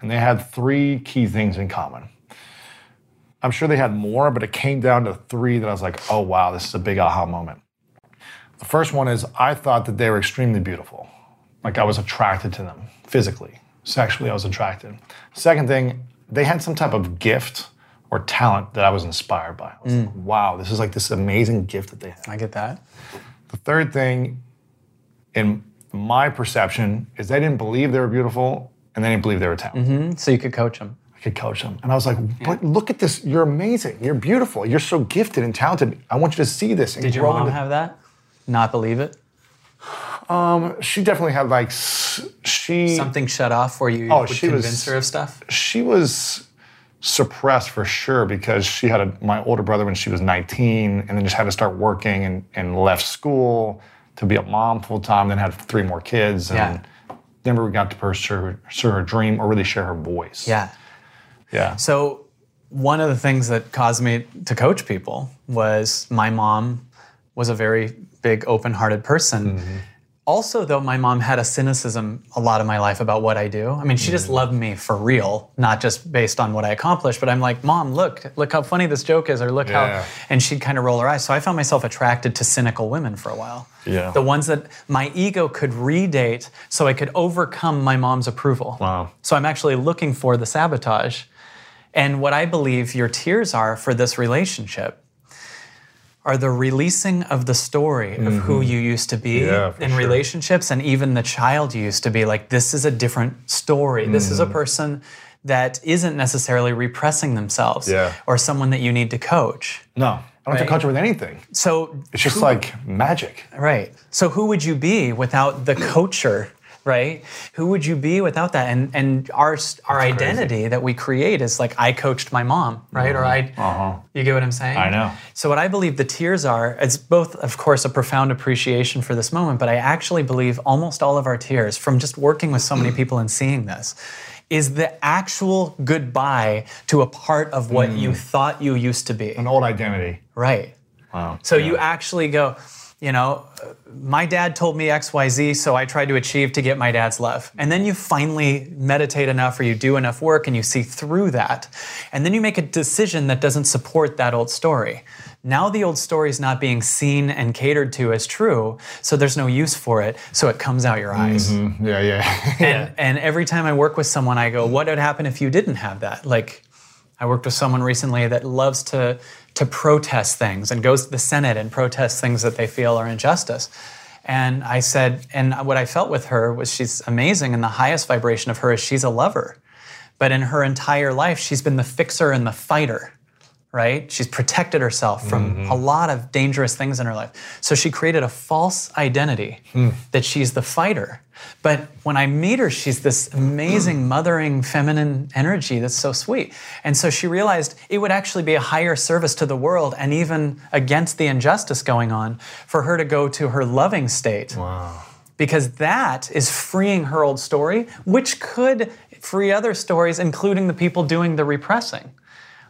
And they had three key things in common. I'm sure they had more, but it came down to three that I was like, oh wow, this is a big aha moment. The first one is I thought that they were extremely beautiful. Like I was attracted to them physically, sexually, I was attracted. Second thing, they had some type of gift or talent that I was inspired by. I was like, mm. wow, this is like this amazing gift that they have. I get that. The third thing, in my perception, is they didn't believe they were beautiful and they didn't believe they were talented. Mm-hmm. So you could coach them. I could coach them. And I was like, but look at this. You're amazing. You're beautiful. You're so gifted and talented. I want you to see this and Did your grow mom into- have that? Not believe it? Um, She definitely had like, she. Something shut off where you Oh, would she convince was- her of stuff? she was suppressed for sure because she had a, my older brother when she was 19 and then just had to start working and, and left school to be a mom full time, then had three more kids and Yeah. never got to pursue her, pursue her dream or really share her voice. Yeah. Yeah. So one of the things that caused me to coach people was my mom was a very big open-hearted person. Mm-hmm. Also, though, my mom had a cynicism a lot of my life about what I do. I mean, she just mm-hmm. loved me for real, not just based on what I accomplished. But I'm like, Mom, look, look how funny this joke is, or look Yeah. how. And she'd kind of roll her eyes. So I found myself attracted to cynical women for a while. Yeah. The ones that my ego could redate so I could overcome my mom's approval. Wow. So I'm actually looking for the sabotage. And what I believe your tears are for this relationship are the releasing of the story of who you used to be Mm-hmm. Yeah, in sure. relationships and even the child you used to be. Like, this is a different story. This is a Mm. person that isn't necessarily repressing themselves Yeah. or someone that you need to coach. No, I don't have to coach her with anything. So, It's just like magic. Right. So who would you be without the coacher, right? Who would you be without that? And and our our identity that we create is like I coached my mom, right? Or I uh-huh. You get what I'm saying? I know. So what I believe the tears are, it's both of course a profound appreciation for this moment, but I actually believe almost all of our tears from just working with so many people and seeing this is the actual goodbye to a part of what you thought you used to be. An old identity. Right. Wow. So you actually go, you know, my dad told me XYZ, so I tried to achieve to get my dad's love. And then you finally meditate enough or you do enough work and you see through that. And then you make a decision that doesn't support that old story. Now the old story is not being seen and catered to as true, so there's no use for it, so it comes out your eyes. Mm-hmm. Yeah, yeah. And, and every time I work with someone, I go, what would happen if you didn't have that? Like, I worked with someone recently that loves to, to protest things and goes to the Senate and protests things that they feel are injustice. And I said, and what I felt with her was she's amazing, and the highest vibration of her is she's a lover. But in her entire life, she's been the fixer and the fighter right? She's protected herself from mm-hmm. a lot of dangerous things in her life. So she created a false identity hmm. that she's the fighter. But when I meet her, she's this amazing, mothering, feminine energy that's so sweet. And so she realized it would actually be a higher service to the world and even against the injustice going on for her to go to her loving state because that is freeing her old story, which could free other stories, including the people doing the repressing.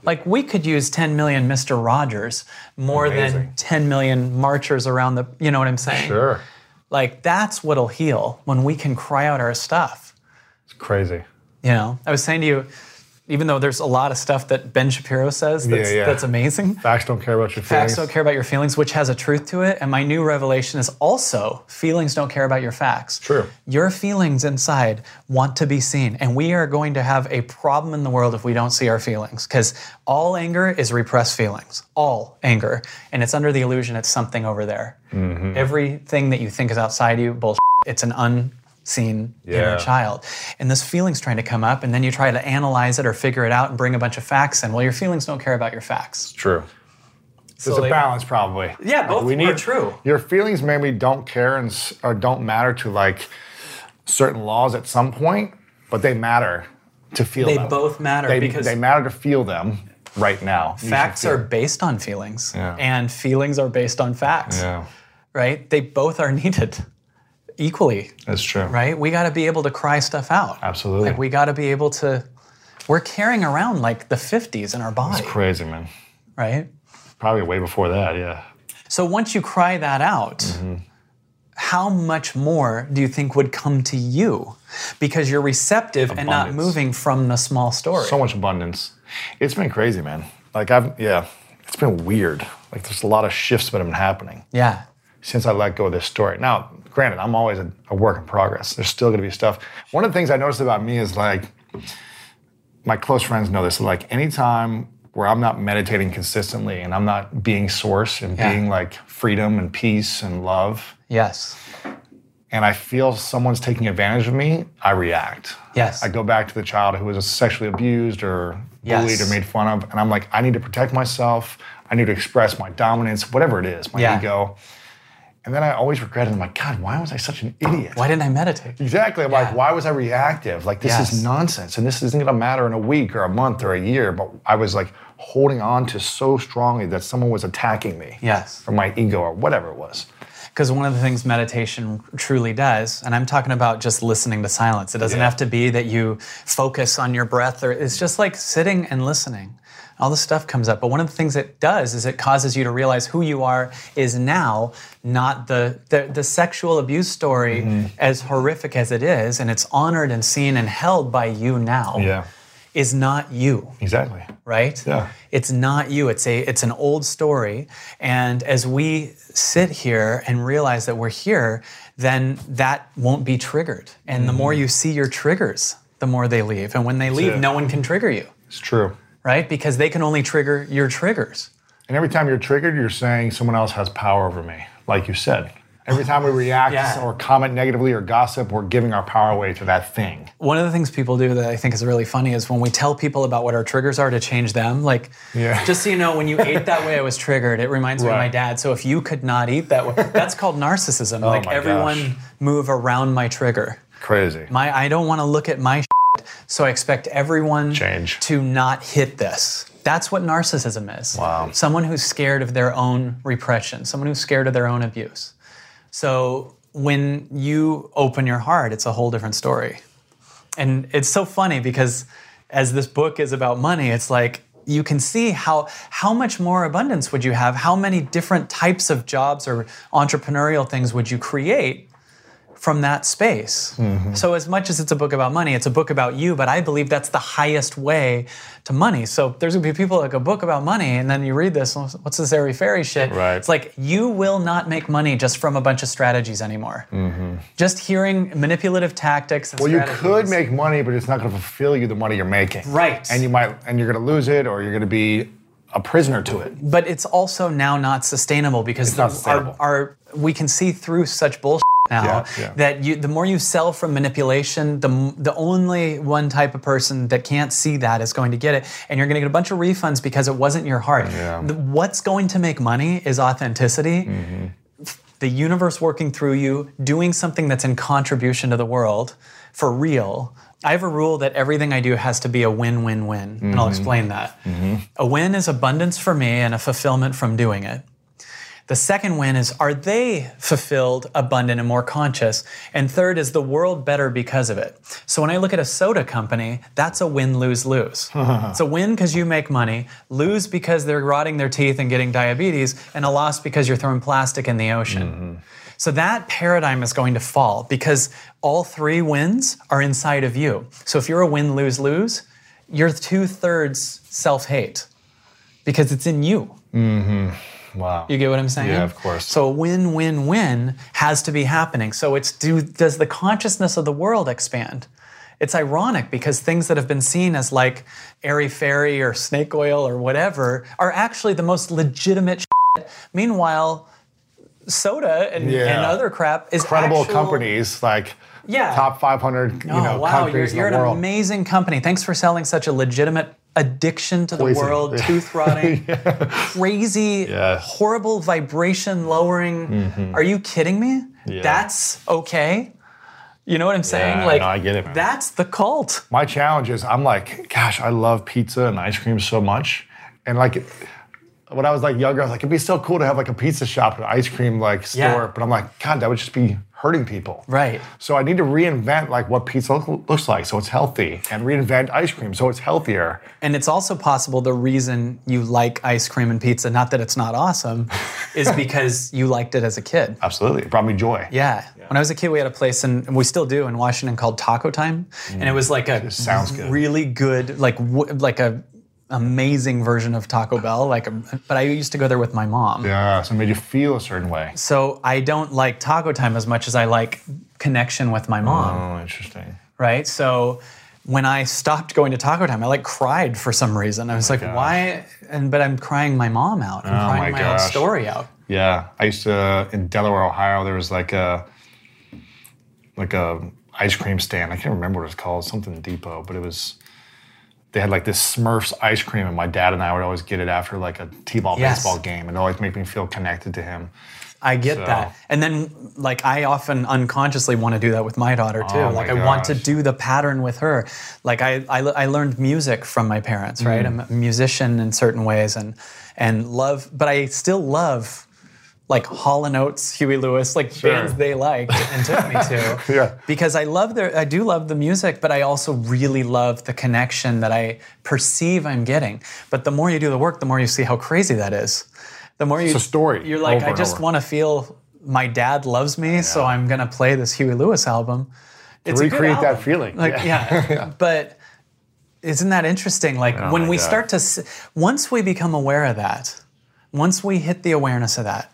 Like we could use 10 million Mr. Rogers more than 10 million marchers around the, you know what I'm saying? Sure. Like that's what'll heal when we can cry out our stuff. It's crazy. You know, I was saying to you, even though there's a lot of stuff that Ben Shapiro says that's, Yeah, yeah. that's amazing, Facts don't care about your feelings. Facts don't care about your feelings, which has a truth to it. And my new revelation is also feelings don't care about your facts. True. Your feelings inside want to be seen. And we are going to have a problem in the world if we don't see our feelings. Because all anger is repressed feelings. All anger. And it's under the illusion it's something over there. Mm-hmm. Everything that you think is outside you, bullshit. It's an unseen Yeah. inner child. And this feeling's trying to come up, and then you try to analyze it or figure it out and bring a bunch of facts in. Well, your feelings don't care about your facts. True. There's So a balance, probably. Yeah, both we are need, true. Your feelings maybe don't care and or don't matter to like certain laws at some point, but they matter to feel them. They them. both matter they, because they matter to feel them right now. Facts are based on feelings Yeah. and feelings are based on facts Yeah. right they both are needed equally, That's true. right? We got to be able to cry stuff out. Absolutely. Like we got to be able to. We're carrying around like the 50s in our body, It's Crazy, man. right? Probably way before that, yeah. So once you cry that out, Mm-hmm. how much more do you think would come to you? Because you're receptive and not moving from the small story. So much abundance. It's been crazy, man. Like I've yeah, it's been weird. Like there's a lot of shifts that have been happening yeah. Since I let go of this story. Now, granted, I'm always a, a work in progress. There's still gonna be stuff. One of the things I noticed about me is like my close friends know this. Like anytime where I'm not meditating consistently and I'm not being source and Yeah. being like freedom and peace and love, Yes. and I feel someone's taking advantage of me, I react. Yes. I go back to the child who was sexually abused or Yes. bullied or made fun of, and I'm like, I need to protect myself. I need to express my dominance, whatever it is, my Yeah. ego. And then I always regret it. I'm like, God, why was I such an idiot? Why didn't I meditate? Exactly. I'm Yeah. like, why was I reactive? Like, this Yes. is nonsense. And this isn't going to matter in a week or a month or a year. But I was like holding on to so strongly that someone was attacking me Yes. from my ego or whatever it was. Because one of the things meditation truly does, and I'm talking about just listening to silence. It doesn't Yeah. have to be that you focus on your breath, or it's just like sitting and listening. All this stuff comes up. But one of the things it does is it causes you to realize who you are is now, not the the, the sexual abuse story, Mm-hmm. as horrific as it is, and it's honored and seen and held by you now, Yeah. is not you Exactly. right? Yeah. It's not you. It's a it's an old story. And as we sit here and realize that we're here, then that won't be triggered. And the more you see your triggers, the more they leave. And when they leave, it. no one can trigger you, It's true. Right? Because they can only trigger your triggers. And every time you're triggered, you're saying someone else has power over me, like you said. Every time we react Yeah. or comment negatively or gossip, we're giving our power away to that thing. One of the things people do that I think is really funny is when we tell people about what our triggers are to change them. Like, Yeah. just so you know, when you ate that way, I was triggered. It reminds me of my dad. So if you could not eat that way, that's called narcissism. Oh like Oh my everyone gosh. move around my trigger. Crazy. My I don't want to look at my so I expect everyone Change. to not hit this. That's what narcissism is. Wow. Someone who's scared of their own repression, someone who's scared of their own abuse. So when you open your heart, it's a whole different story. And it's so funny because as this book is about money, it's like you can see how how much more abundance would you have? How many different types of jobs or entrepreneurial things would you create from that space? Mm-hmm. So as much as it's a book about money, it's a book about you, but I believe that's the highest way to money. So there's gonna be people like a book about money, and then you read this, what's this airy fairy shit? Right. It's like you will not make money just from a bunch of strategies anymore. Mm-hmm. Just hearing manipulative tactics. And Well, you could make money, but it's not going to fulfill you the money you're making. Right. And you might, and you're going to lose it, or you're going to be a prisoner to it. but it's also now not sustainable because not sustainable. Our, our we can see through such bullshit now Yeah, yeah. that you the more you sell from manipulation the the only one type of person that can't see that is going to get it and you're going to get a bunch of refunds because it wasn't your heart Yeah. What's going to make money is authenticity Mm-hmm. the universe working through you doing something that's in contribution to the world for real I have a rule that everything I do has to be a win win win, and I'll explain that. A win is abundance for me and a fulfillment from doing it. The second win is are they fulfilled, abundant, and more conscious? And third is the world better because of it. So when I look at a soda company, that's a win lose lose. it's a win because you make money, lose because they're rotting their teeth and getting diabetes, and a loss because you're throwing plastic in the ocean. Mm-hmm. So that paradigm is going to fall because all three wins are inside of you. So if you're a win lose lose, you're two thirds self hate because it's in you. Mm-hmm. Wow. You get what I'm saying? Yeah, of course. So a win-win-win has to be happening. So it's do does the consciousness of the world expand? It's ironic because things that have been seen as like airy fairy or snake oil or whatever are actually the most legitimate shit. Meanwhile, soda and, Yeah. and other crap is Incredible actual- companies like Yeah. top 500 you Oh, know wow, you're, countries you're in an the world. amazing company. Thanks for selling such a legitimate addiction to the world, Yeah. tooth rotting, crazy, Yes. horrible vibration lowering. Mm-hmm. Are you kidding me? Yeah. That's okay. You know what I'm saying? Yeah, like no, I get it, man. that's the cult. My challenge is I'm like, gosh, I love pizza and ice cream so much. And like when I was like younger, I was like, it'd be so cool to have like a pizza shop, an ice cream like store. Yeah. But I'm like, God, that would just be hurting people. Right. So I need to reinvent like what pizza look- looks like, so it's healthy, and reinvent ice cream, so it's healthier. And it's also possible the reason you like ice cream and pizza, not that it's not awesome, is because you liked it as a kid. Absolutely, it brought me joy. Yeah. When I was a kid, we had a place, in, and we still do in Washington called Taco Time, and it mm. was like a sounds good. really good, like w- like a amazing version of Taco Bell. Like, but I used to go there with my mom. Yeah, so it made you feel a certain way. So I don't like Taco Time as much as I like connection with my mom. Oh, interesting. right? So when I stopped going to Taco Time, I like cried for some reason. I oh was like, gosh. why? And but I'm crying my mom out. I'm Oh crying my my, own story out. Yeah, I used to in Delaware, Ohio. There was like a like a ice cream stand. I can't remember what it's called, something Depot, but it was. They had like this Smurfs ice cream, and my dad and I would always get it after like a t-ball Yes. baseball game, and it always made me feel connected to him. I get So- that. And then like I often unconsciously want to do that with my daughter too. Oh like I want to do the pattern with her. Like I, I, I learned music from my parents, right? Mm. I'm a musician in certain ways and and love but I still love like Hall and Oates, Huey Lewis, like bands they liked and took me to. Yeah. Because I love their I do love the music, but I also really love the connection that I perceive I'm getting. But the more you do the work, the more you see how crazy that is. The more you a story You're like, I just want to feel my dad loves me, so I'm gonna play this Huey Lewis album. It's a good recreate that feeling. Like, yeah. But isn't that interesting? Like oh when Oh my we God. start to, once we become aware of that, once we hit the awareness of that,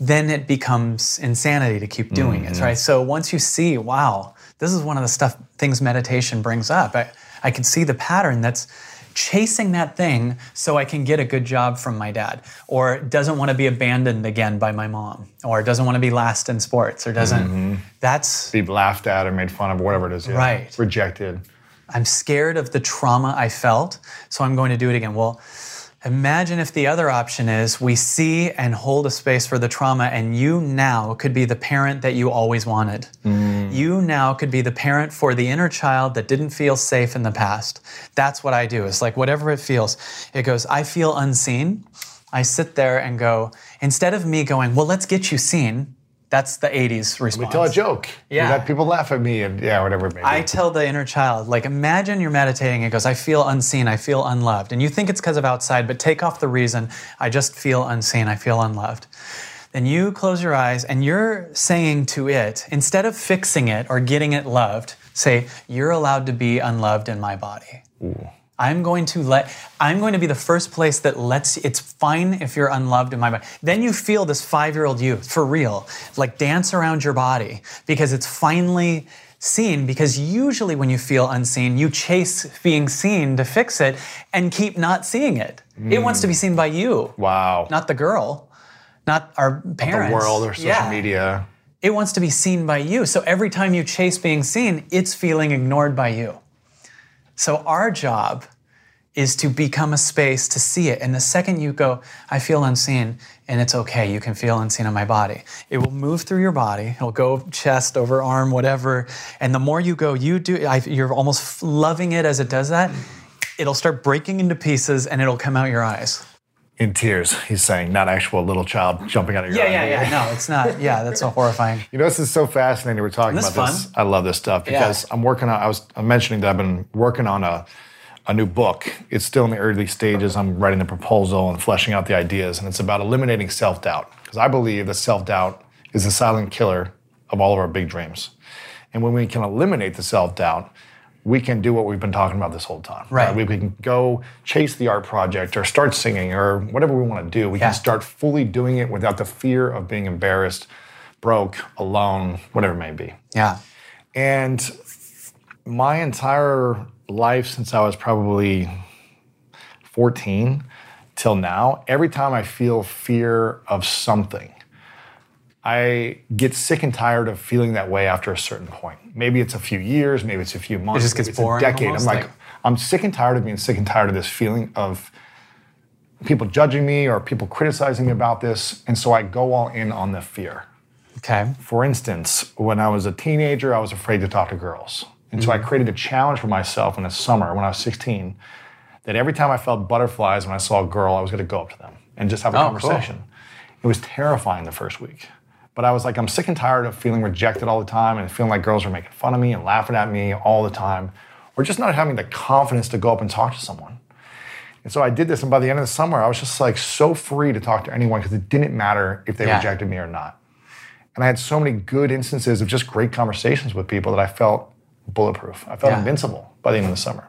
then it becomes insanity to keep doing Mm-hmm. it, right? So once you see, wow, this is one of the stuff things meditation brings up. I, I can see the pattern that's chasing that thing so I can get a good job from my dad, or doesn't want to be abandoned again by my mom, or doesn't want to be last in sports, or doesn't. Mm-hmm. That's Be laughed at or made fun of, whatever it is. Yeah. Right. Rejected. I'm scared of the trauma I felt, so I'm going to do it again. Well, imagine if the other option is we see and hold a space for the trauma, and you now could be the parent that you always wanted. Mm. You now could be the parent for the inner child that didn't feel safe in the past. That's what I do. It's like whatever it feels, it goes, I feel unseen. I sit there and go, instead of me going, well, let's get you seen. That's the 80s response. We tell a joke. Yeah. Let people laugh at me and yeah, whatever it. I tell the inner child, like, imagine you're meditating. It goes, I feel unseen. I feel unloved. And you think it's because of outside, but take off the reason. I just feel unseen. I feel unloved. Then you close your eyes and you're saying to it, instead of fixing it or getting it loved, say, You're allowed to be unloved in my body. I'm going to let, I'm going to be the first place that lets, it's fine if you're unloved in my body. Then you feel this five year old you, for real, like dance around your body because it's finally seen. Because usually when you feel unseen, you chase being seen to fix it and keep not seeing it. It wants to be seen by you, wow. not the girl, not our parents. the world or social Yeah. media. It wants to be seen by you. So every time you chase being seen, it's feeling ignored by you. So our job is to become a space to see it. And the second you go, I feel unseen, and it's okay, you can feel unseen in my body. It will move through your body. It'll go chest over arm, whatever. And the more you go, you do. I, you're almost loving it as it does that. It'll start breaking into pieces, and it'll come out your eyes. In tears, he's saying, not actual little child jumping out of your Yeah, yeah, yeah. No, it's not. Yeah, that's so horrifying. You know, this is so fascinating. We're talking about this this. I love this stuff because I'm working on. I was I'm mentioning that I've been working on a a new book. It's still in the early stages. I'm writing the proposal and fleshing out the ideas, and it's about eliminating self doubt because I believe that self doubt is the silent killer of all of our big dreams. And when we can eliminate the self doubt, we can do what we've been talking about this whole time. Right. We can go chase the art project or start singing or whatever we want to do. We Yeah. can start fully doing it without the fear of being embarrassed, broke, alone, whatever it may be. Yeah. And my entire life since I was probably 14 till now, every time I feel fear of something, I get sick and tired of feeling that way after a certain point. Maybe it's a few years, maybe it's a few months, just maybe gets it's boring a decade. almost, I'm like, like- I'm sick and tired of being sick and tired of this feeling of people judging me or people criticizing me about this. And so I go all in on the fear. Okay. For instance, when I was a teenager, I was afraid to talk to girls. And so I mm-hmm. created a challenge for myself in the summer when I was 16 that every time I felt butterflies when I saw a girl, I was going to go up to them and just have a Oh, conversation. It was terrifying the first week. But I was like, I'm sick and tired of feeling rejected all the time and feeling like girls are making fun of me and laughing at me all the time, or just not having the confidence to go up and talk to someone. And so I did this, and by the end of the summer, I was just like so free to talk to anyone because it didn't matter if they Yeah. rejected me or not. And I had so many good instances of just great conversations with people that I felt bulletproof. I felt Yeah. invincible by the end of the summer.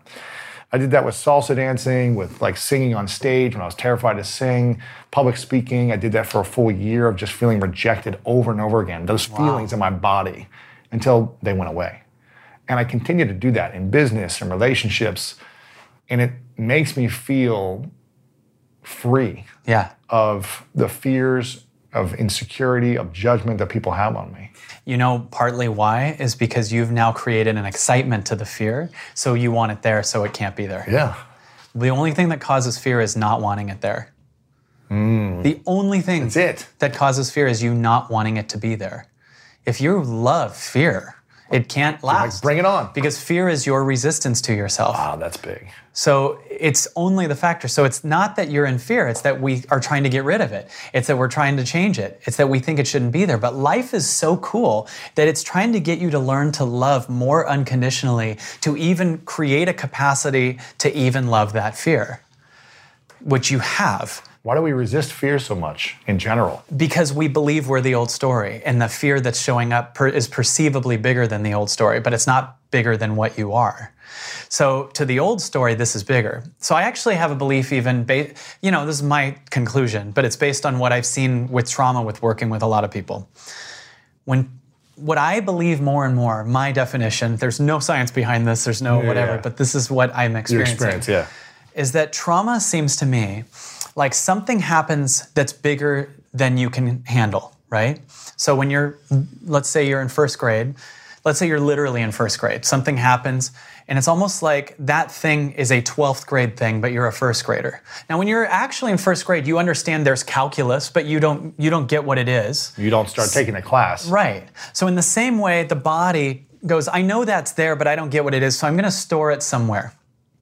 I did that with salsa dancing, with like singing on stage when I was terrified to sing, public speaking. I did that for a full year of just feeling rejected over and over again, those feelings in my body until they went away. And I continue to do that in business and relationships. And it makes me feel free Yeah. of the fears of insecurity, of judgment that people have on me. You know, partly why is because you've now created an excitement to the fear, so you want it there, so it can't be there. Yeah. The only thing that causes fear is not wanting it there. Hmm. The only thing That's it. that causes fear is you not wanting it to be there. If you love fear, it can't last. bring it on. Because fear is your resistance to yourself. Wow, that's big. So it's only the factor. So it's not that you're in fear, it's that we are trying to get rid of it. It's that we're trying to change it. It's that we think it shouldn't be there. But life is so cool that it's trying to get you to learn to love more unconditionally, to even create a capacity to even love that fear, which you have. Why do we resist fear so much in general? Because we believe we're the old story, and the fear that's showing up per, is perceivably bigger than the old story, but it's not bigger than what you are. So, to the old story, this is bigger. So, I actually have a belief, even, ba- you know, this is my conclusion, but it's based on what I've seen with trauma with working with a lot of people. When what I believe more and more, my definition, there's no science behind this, there's no whatever, yeah. but this is what I'm experiencing. Your experience, yeah. is that trauma seems to me like something happens that's bigger than you can handle, right? So when you're, let's say you're in first grade, let's say you're literally in first grade, something happens, and it's almost like that thing is a 12th grade thing, but you're a first grader. Now, when you're actually in first grade, you understand there's calculus, but you don't you don't get what it is. You don't start taking a class. Right. So in the same way, the body goes, I know that's there, but I don't get what it is, so I'm going to store it somewhere.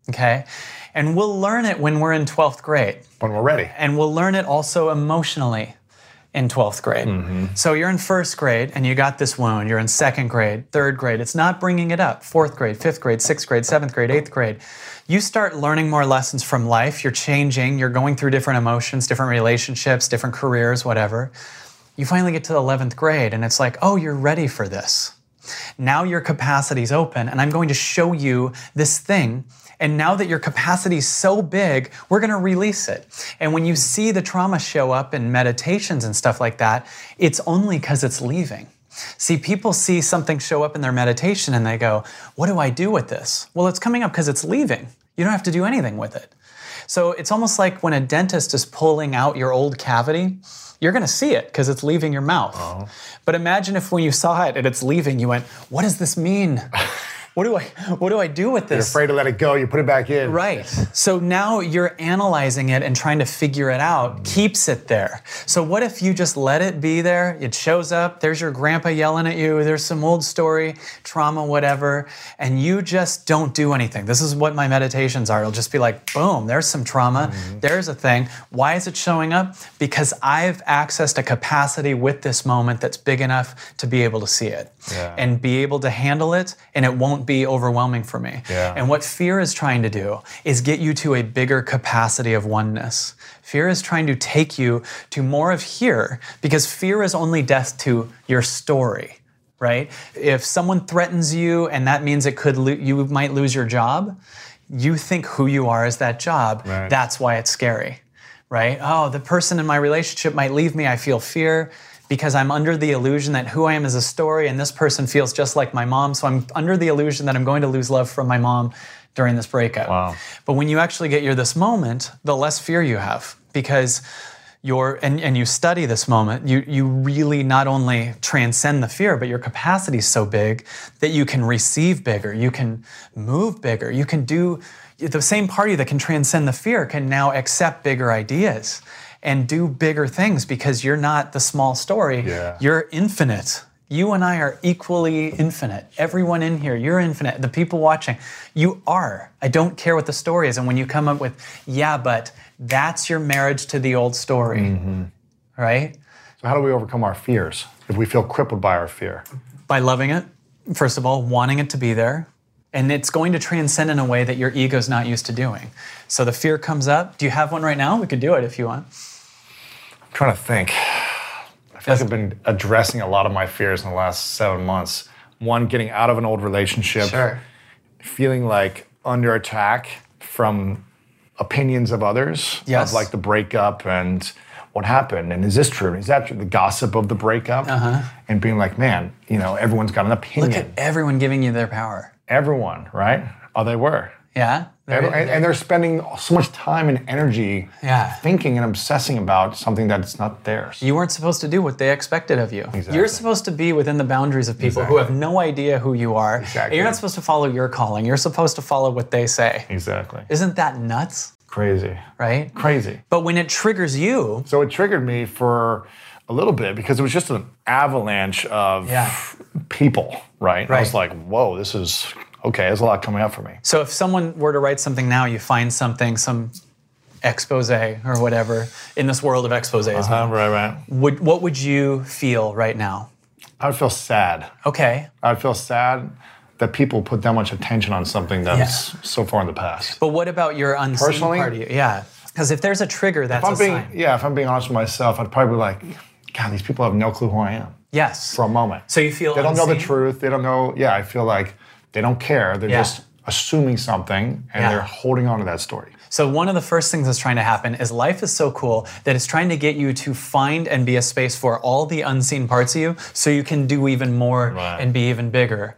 Okay? And we'll learn it when we're in 12th grade. When we're ready. And we'll learn it also emotionally in 12th grade. Mm-hmm. So you're in first grade and you got this wound. You're in second grade, third grade. It's not bringing it up. Fourth grade, fifth grade, sixth grade, seventh grade, eighth grade. You start learning more lessons from life. You're changing. You're going through different emotions, different relationships, different careers, whatever. You finally get to the 11th grade and it's like, oh, you're ready for this. Now your capacity's open, and I'm going to show you this thing. And now that your capacity is so big, we're going to release it. And when you see the trauma show up in meditations and stuff like that, it's only because it's leaving. See, people see something show up in their meditation and they go, What do I do with this? Well, it's coming up because it's leaving. You don't have to do anything with it. So it's almost like when a dentist is pulling out your old cavity, you're going to see it because it's leaving your mouth. Oh. But imagine if when you saw it and it's leaving, you went, "What does this mean? what do I what do I do with this? You're afraid to let it go, you put it back in. Right. So now you're analyzing it and trying to figure it out, keeps it there. So what if you just let it be there? It shows up, there's your grandpa yelling at you, there's some old story, trauma, whatever, and you just don't do anything. This is what my meditations are. It'll just be like, boom, there's some trauma, mm-hmm. there's a thing. Why is it showing up? Because I've accessed a capacity with this moment that's big enough to be able to see it Yeah. and be able to handle it, and it won't be overwhelming for me. Yeah. And what fear is trying to do is get you to a bigger capacity of oneness. Fear is trying to take you to more of here because fear is only death to your story, right? If someone threatens you and that means it could lo- you might lose your job, you think who you are is that job. Right. That's why it's scary, right? Oh, the person in my relationship might leave me. I feel fear because I'm under the illusion that who I am is a story and this person feels just like my mom. So I'm under the illusion that I'm going to lose love from my mom during this breakup. Wow. But when you actually get your this moment, the less fear you have because you're and, and you study this moment, you you really not only transcend the fear, but your capacity is so big that you can receive bigger, you can move bigger, you can do the same party that can transcend the fear can now accept bigger ideas and do bigger things because you're not the small story. Yeah. You're infinite. You and I are equally infinite. Everyone in here, you're infinite. The people watching, you are. I don't care what the story is. And when you come up with, yeah, but That's your marriage to the old story, Mm-hmm. right? So how do we overcome our fears if we feel crippled by our fear? By loving it, first of all, wanting it to be there, and it's going to transcend in a way that your ego's not used to doing. So the fear comes up. Do you have one right now? We could do it if you want. I'm trying to think. I feel like I've been addressing a lot of my fears in the last seven months. One, getting out of an old relationship, feeling like under attack from opinions of others, Yes. of like the breakup and what happened, and is this true? Is that true? The gossip of the breakup, and being like, man, you know, everyone's got an opinion. Uh-huh. Look at everyone giving you their power. Everyone, right? Oh, they were. Yeah? And, and they're spending so much time and energy Yeah. thinking and obsessing about something that's not theirs. You weren't supposed to do what they expected of you. Exactly. You're supposed to be within the boundaries of people who have no idea who you are. Exactly. You're not supposed to follow your calling. You're supposed to follow what they say. exactly. Isn't that nuts? Crazy. Right? Crazy. But when it triggers you, So it triggered me for a little bit because it was just an avalanche of Yeah. people, right? And I was like, whoa, this is okay, there's a lot coming up for me. so if someone were to write something now, you find something, some expose or whatever in this world of exposes, Uh, right, right. would, what would you feel right now? I would feel sad. Okay. I'd feel sad that people put that much attention on something that's so far in the past. But what about your unseen Personally? part of you? Yeah. Because if there's a trigger, that's If I'm a being, sign. yeah, if I'm being honest with myself, I'd probably be like, God, these people have no clue who I am Yes. for a moment. So you feel they don't know the truth. They don't know. Yeah, I feel like they don't care. They're Yeah. just assuming something and Yeah. they're holding on to that story. So one of the first things that's trying to happen is life is so cool that it's trying to get you to find and be a space for all the unseen parts of you so you can do even more Right. and be even bigger.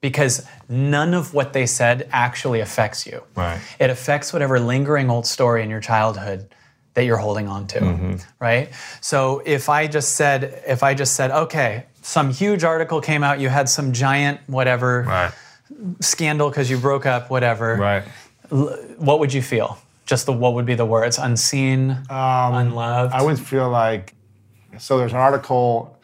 Because none of what they said actually affects you. Right. It affects whatever lingering old story in your childhood that you're holding on to. Mm-hmm. Right? So if I just said, if I just said, okay, some huge article came out, you had some giant whatever Right. Scandal because you broke up, whatever Right. what would you feel? Just the what would be the words? Unseen, unloved. Um, I would feel like so. There's an article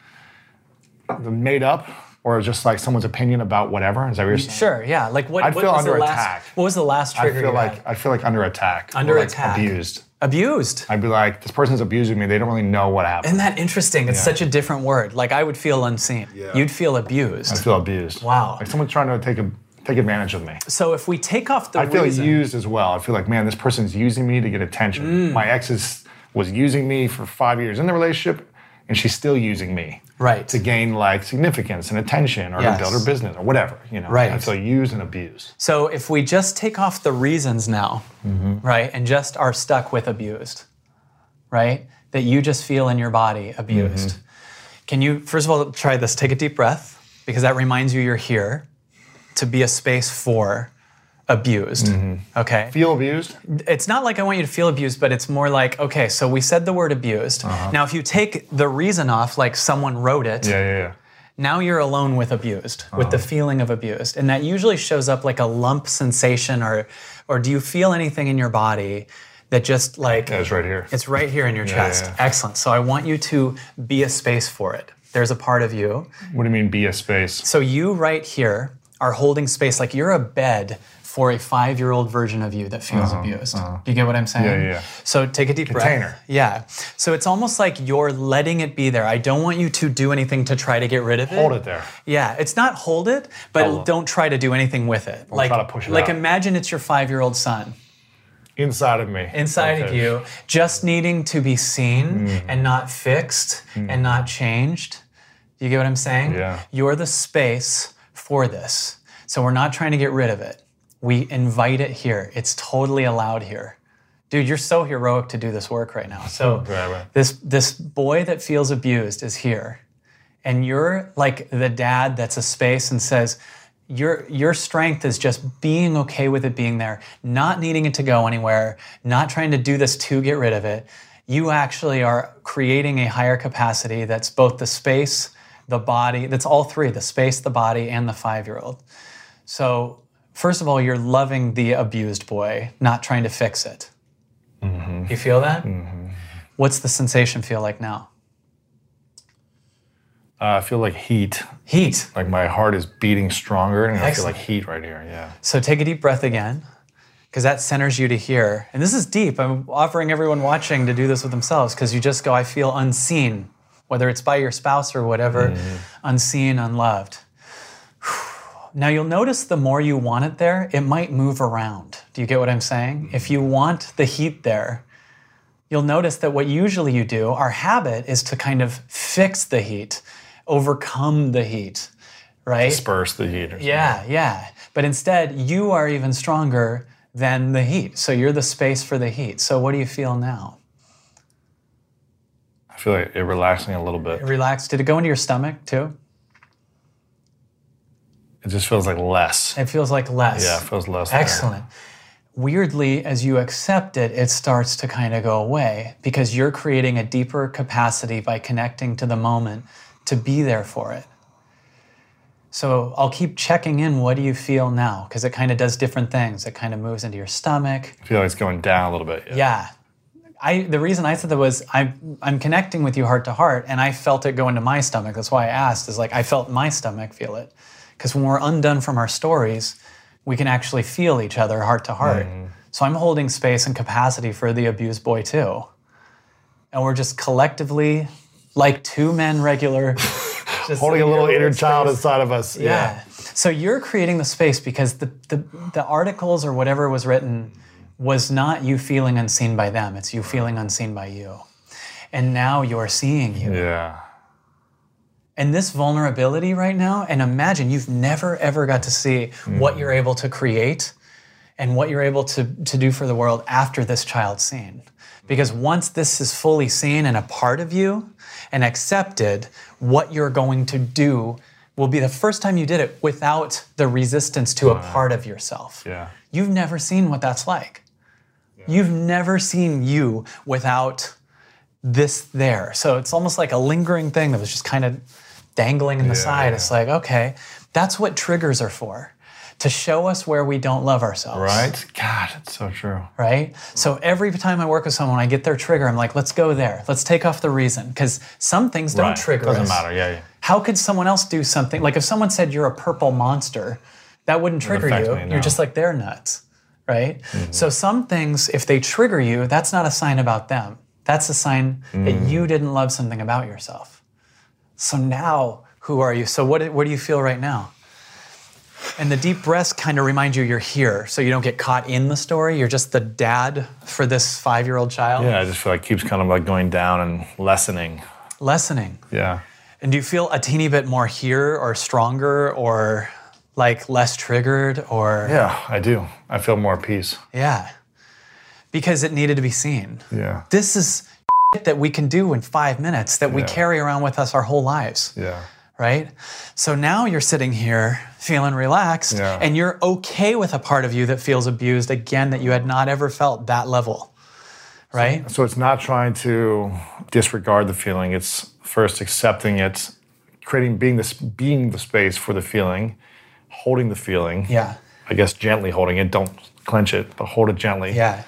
made up, or just like someone's opinion about whatever. Is that what you're saying? sure, yeah. Like what? I'd what feel was under the last, attack. What was the last I trigger? feel you like had? I feel like under attack. or, Under like, attack. abused. Abused. I'd be like, this person's abusing me. They don't really know what happened. Isn't that interesting? It's such a different word. Like I would feel unseen. Yeah. You'd feel abused. I feel abused. Wow. Like someone's trying to take a take advantage of me. so if we take off the I feel reason, used as well. I feel like, man, this person's using me to get attention. Mm. My ex is, was using me for five years in the relationship, and she's still using me right? to gain like significance and attention, or Yes. to build her business, or whatever. You know, Right. I feel used and abuse So if we just take off the reasons now, Mm-hmm. right, and just are stuck with abused, right, that you just feel in your body abused. Mm-hmm. Can you first of all try this? Take a deep breath because that reminds you you're here to be a space for abused. Mm-hmm. Okay. Feel abused? It's not like I want you to feel abused, but it's more like okay, so we said the word abused. Now, if you take the reason off, like someone wrote it, Uh-huh. Yeah, yeah, yeah. now you're alone with abused, with the feeling of abused. And that usually shows up like a lump sensation or or do you feel anything in your body that just like Yeah, it's right here. It's right here in your Yeah, chest. yeah. Excellent. So I want you to be a space for it. There's a part of you. What do you mean, be a space? So you right here are holding space like you're a bed for a five-year-old version of you that feels abused. Do you get what I'm saying? Uh-huh, Yeah, yeah, yeah. So take a deep Container. breath. Yeah. So it's almost like you're letting it be there. I don't want you to do anything to try to get rid of it. Hold it there. Yeah, it's not hold it, but Hold don't try to do anything with it. like, try to push it like out. imagine it's your five-year-old son Inside of me. inside of you, just needing to be seen Mm-hmm. and not fixed and not changed. Do you get what I'm saying? Yeah. You're the space for this. So we're not trying to get rid of it. We invite it here. It's totally allowed here. Dude, you're so heroic to do this work right now. So Right, right. this this boy that feels abused is here. And you're like the dad that's a space and says, your your strength is just being okay with it being there, not needing it to go anywhere, not trying to do this to get rid of it. You actually are creating a higher capacity that's both the space, the body, that's all three, the space, the body, and the five-year-old. So first of all, you're loving the abused boy, not trying to fix it. Mm-hmm. You feel that? Mm-hmm. What's the sensation feel like now? Uh, I feel like heat. Heat. Like my heart is beating stronger, and I feel like heat right here. Yeah. So take a deep breath again. because that centers you to hear. And this is deep. I'm offering everyone watching to do this with themselves because you just go, I feel unseen, whether it's by your spouse or whatever, mm-hmm. unseen, unloved. Now you'll notice the more you want it there, it might move around. Do you get what I'm saying? Mm-hmm. If you want the heat there, you'll notice that what usually you do, our habit is to kind of fix the heat, overcome the heat, right? Disperse the heat. Or something. Yeah, yeah. But instead, you are even stronger than the heat. So you're the space for the heat. So what do you feel now? I feel like it relaxing a little bit. It Relaxed. Did it go into your stomach too? It just feels like less. It feels like less. Yeah, it feels less. there. Excellent. Weirdly, as you accept it, it starts to kind of go away because you're creating a deeper capacity by connecting to the moment to be there for it. So I'll keep checking in. What do you feel now? Because it kind of does different things. It kind of moves into your stomach. I feel like it's going down a little bit. Yeah. Yeah. I, the reason I said that was I'm, I'm connecting with you heart to heart, and I felt it go into my stomach. That's why I asked, is like I felt my stomach feel it. Because when we're undone from our stories, we can actually feel each other heart to heart. Mm. So I'm holding space and capacity for the abused boy too. And we're just collectively, like two men regular, just Holding a little inner with child inside of us. Yeah. So you're creating the space because the, the, the articles or whatever was written was not you feeling unseen by them, it's you feeling unseen by you. And now you're seeing you. Yeah. And this vulnerability right now, and imagine you've never ever got to see what mm. you're able to create and what you're able to, to do for the world after this child's seen. Because once this is fully seen and a part of you and accepted, what you're going to do will be the first time you did it without the resistance to a part of yourself. Yeah. You've never seen what that's like. You've never seen you without this there. So it's almost like a lingering thing that was just kind of dangling in the side. yeah. It's like, okay, that's what triggers are for to show us where we don't love ourselves. Right? God, it's so true. Right? So every time I work with someone, I get their trigger. I'm like, let's go there. Let's take off the reason. Because some things don't right. trigger Doesn't us. matter. Yeah, yeah. How could someone else do something? Like if someone said you're a purple monster, that wouldn't trigger you. me, no. You're just like, they're nuts. Right? Mm-hmm. So some things, if they trigger you, that's not a sign about them. That's a sign that mm. you didn't love something about yourself. So now, who are you? So what, what do you feel right now? And the deep breaths kind of remind you you're here, so you don't get caught in the story. You're just the dad for this five-year-old child. Yeah, I just feel like it keeps kind of like going down and lessening. Lessening. Yeah. And do you feel a teeny bit more here or stronger or like less triggered or Yeah, I do. I feel more peace. Yeah. Because it needed to be seen. Yeah. This is that we can do in 5 minutes that we Yeah. carry around with us our whole lives, Yeah. right? So now you're sitting here feeling relaxed Yeah. and you're okay with a part of you that feels abused again that you had not ever felt that level. Right? So it's not trying to disregard the feeling. It's first accepting it, creating being this being the space for the feeling, holding the feeling. Yeah. I guess gently holding it. Don't clench it, but hold it gently. Yeah.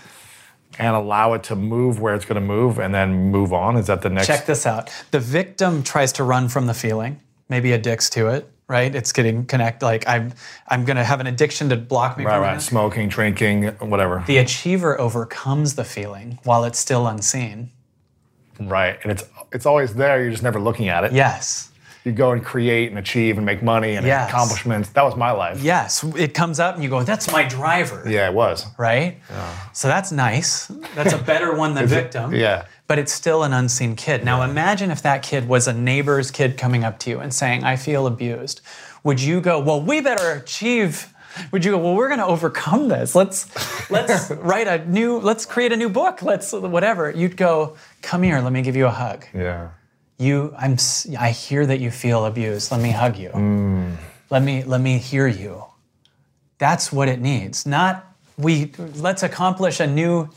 And allow it to move where it's going to move, and then move on. Is that the next? Check this out. The victim tries to run from the feeling, maybe addicts to it, right? It's getting connect like I'm I'm going to have an addiction to block me Right, from right. it. Smoking, drinking, whatever. The achiever overcomes the feeling while it's still unseen. right, and it's it's always there. You're just never looking at it. Yes. You go and create and achieve and make money and Yes. accomplishments. That was my life. Yes, it comes up and you go, "That's my driver." Yeah, it was. Right? So that's nice. That's a better one than victim. Yeah. But it's still an unseen kid. Now imagine if that kid was a neighbor's kid coming up to you and saying, I feel abused. Would you go, Well, we better achieve? Would you go, Well, we're gonna overcome this. Let's let's write a new, let's create a new book. Let's whatever. You'd go, Come here, let me give you a hug. Yeah. You I'm i hear that you feel abused. Let me hug you. Mm. Let me let me hear you. That's what it needs. Not we let's accomplish a new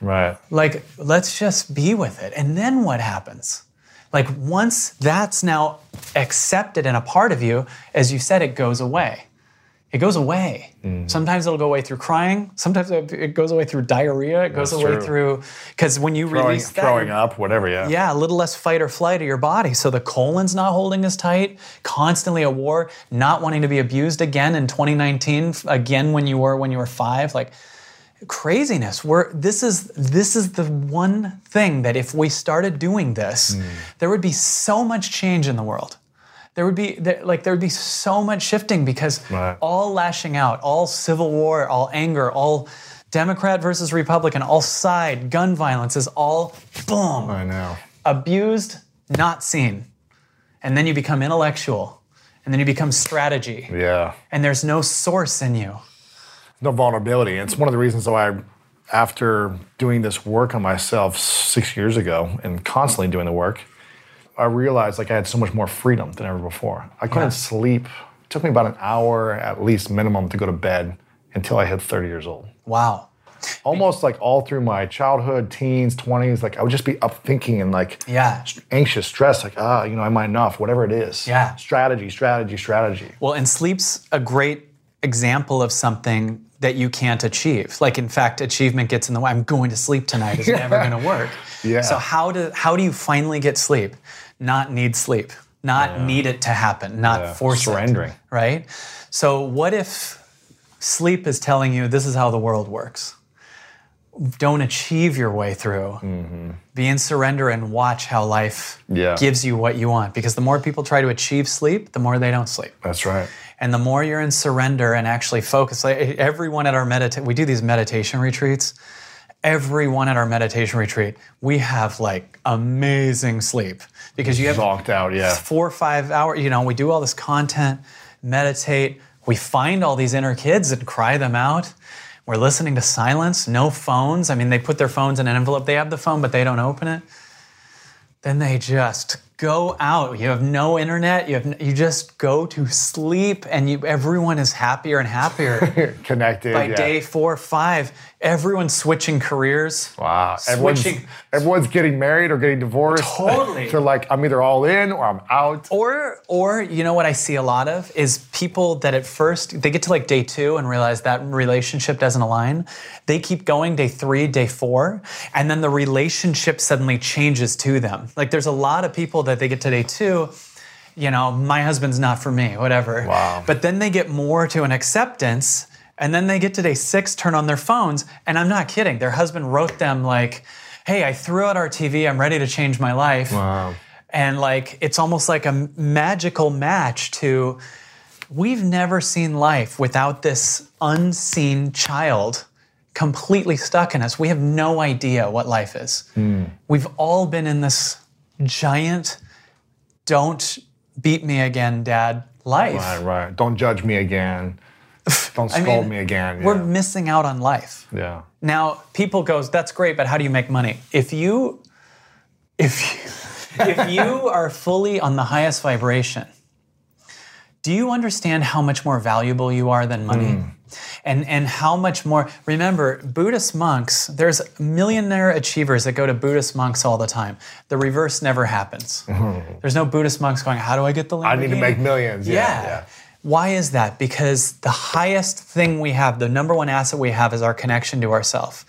Right. like let's just be with it and then what happens like once that's now accepted and a part of you as you said it goes away it goes away Mm. sometimes it'll go away through crying sometimes it goes away through diarrhea it goes That's away true. through because when you Throwing, release that throwing up, whatever. Yeah. yeah, a little less fight or flight of your body. So the colon's not holding as tight, constantly a war, not wanting to be abused again in 2019, again when you were when you were five. Like craziness. We're this is this is the one thing that if we started doing this, Hmm. there would be so much change in the world. There would be there, like there would be so much shifting because Right. all lashing out, all civil war, all anger, all Democrat versus Republican, all side gun violence is all boom I know. abused, not seen. And then you become intellectual. And then you become strategy. Yeah. And there's no source in you. no vulnerability. It's one of the reasons why, I, after doing this work on myself six years ago and constantly doing the work, I realized like I had so much more freedom than ever before. I couldn't sleep. It took me about an hour at least minimum to go to bed until I hit 30 years old. Wow. Almost like all through my childhood, teens, 20s, like I would just be up thinking and like Yeah. anxious, stressed, like, ah, you know, am I enough? Whatever it is. Yeah. Strategy, strategy, strategy. Well, and sleep's a great example of something that you can't achieve. Like, in fact, achievement gets in the way. I'm going to sleep tonight is never going to work. Yeah. So how do how do you finally get sleep? Not need sleep. Not need it to happen. Not Yeah. force it, Surrendering. right? So what if sleep is telling you this is how the world works? Don't achieve your way through. Mm-hmm. Be in surrender and watch how life Yeah. gives you what you want. Because the more people try to achieve sleep, the more they don't sleep. That's right. And the more you're in surrender and actually focus, like everyone at our medita, we do these meditation retreats. Everyone at our meditation retreat, we have like amazing sleep because you have Zonked out, yeah. four or five hours. You know, we do all this content, meditate. We find all these inner kids and cry them out. We're listening to silence, no phones. I mean, they put their phones in an envelope. They have the phone, but they don't open it. Then they just go out. You have no internet. You have you just go to sleep, and you everyone is happier and happier. Connected. By yeah. day four or five, everyone's switching careers. Wow. Everyone's, Switching. everyone's getting married or getting divorced. Totally. They're like, I'm either all in or I'm out. Or, or you know what I see a lot of is people that at first they get to like day two and realize that relationship doesn't align. They keep going day three, day four, and then the relationship suddenly changes to them. Like there's a lot of people that they get to day two, you know, my husband's not for me, whatever. Wow. But then they get more to an acceptance, and then they get to day six, turn on their phones, and I'm not kidding. Their husband wrote them like, "Hey, I threw out our TV. I'm ready to change my life." Wow. And like it's almost like a magical match to we've never seen life without this unseen child completely stuck in us. We have no idea what life is. Hmm. We've all been in this giant don't beat me again dad life. Right, right. Don't judge me again. Don't I scold mean, me again. We're missing out on life. yeah. Now, people goes, that's great, but how do you make money? If you if you, if you are fully on the highest vibration, do you understand how much more valuable you are than money? Mm. And and how much more remember Buddhist monks, there's millionaire achievers that go to Buddhist monks all the time. The reverse never happens. There's no Buddhist monks going, How do I get the Lamborghini? I need to make millions. Yeah. Yeah. yeah. Why is that? Because the highest thing we have, the number one asset we have, is our connection to ourself.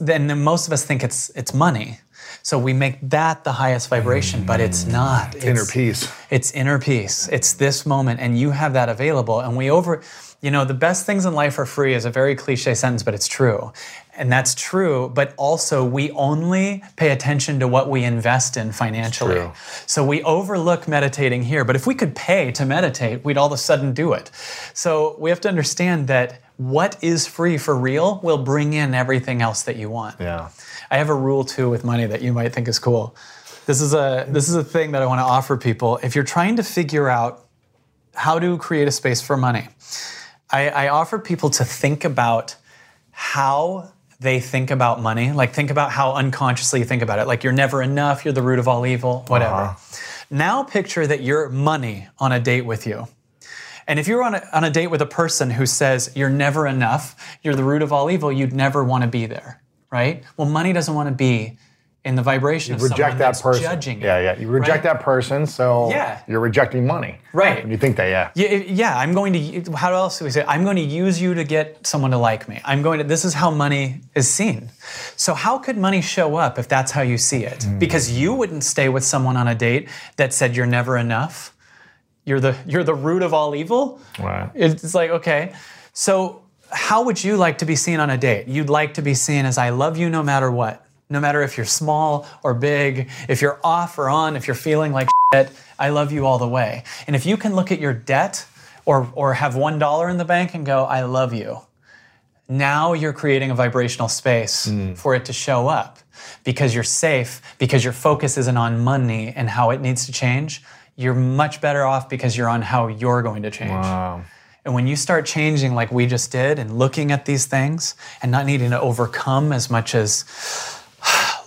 Then most of us think it's it's money, so we make that the highest vibration, but it's mm. not. It's Inner peace. It's inner peace. It's this moment, and you have that available. And we over, you know, the best things in life are free is a very cliche sentence, but it's true. And that's true, but also we only pay attention to what we invest in financially. So we overlook meditating here, but if we could pay to meditate, we'd all of a sudden do it. So we have to understand that what is free for real will bring in everything else that you want. Yeah. I have a rule too with money that you might think is cool. This is a this is a thing that I want to offer people. If you're trying to figure out how to create a space for money, I, I offer people to think about how they think about money. Like think about how unconsciously you think about it. Like you're never enough, you're the root of all evil, whatever. Uh-huh. Now picture that you're money on a date with you. And if you're on a, on a date with a person who says you're never enough, you're the root of all evil, you'd never want to be there, right? Well, money doesn't want to be in the vibration of Reject that person. yeah, yeah. You reject right? that person, so Yeah. you're rejecting money. Right. And you think that, yeah. Yeah, yeah, I'm going to. How else do we say? I'm going to use you to get someone to like me. I'm going to. This is how money is seen. So how could money show up if that's how you see it? Hmm. Because you wouldn't stay with someone on a date that said you're never enough. You're the you're the root of all evil. Right. It's like okay, so how would you like to be seen on a date? You'd like to be seen as I love you no matter what. No matter if you're small or big, if you're off or on, if you're feeling like shit, I love you all the way. And if you can look at your debt or, or have $1 in the bank and go, I love you, now you're creating a vibrational space mm. for it to show up because you're safe, because your focus isn't on money and how it needs to change. You're much better off because you're on how you're going to change. Wow. And when you start changing like we just did and looking at these things and not needing to overcome as much as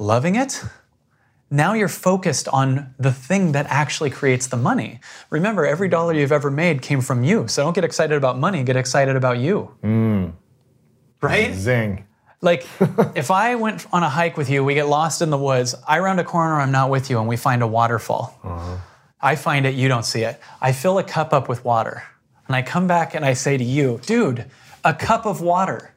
loving it, now you're focused on the thing that actually creates the money. Remember, every dollar you've ever made came from you. So don't get excited about money, get excited about you. Mm. Right? Zing. Like, if I went on a hike with you, we get lost in the woods, I round a corner, I'm not with you, and we find a waterfall. Uh-huh. I find it, you don't see it. I fill a cup up with water, and I come back and I say to you, dude, a cup of water.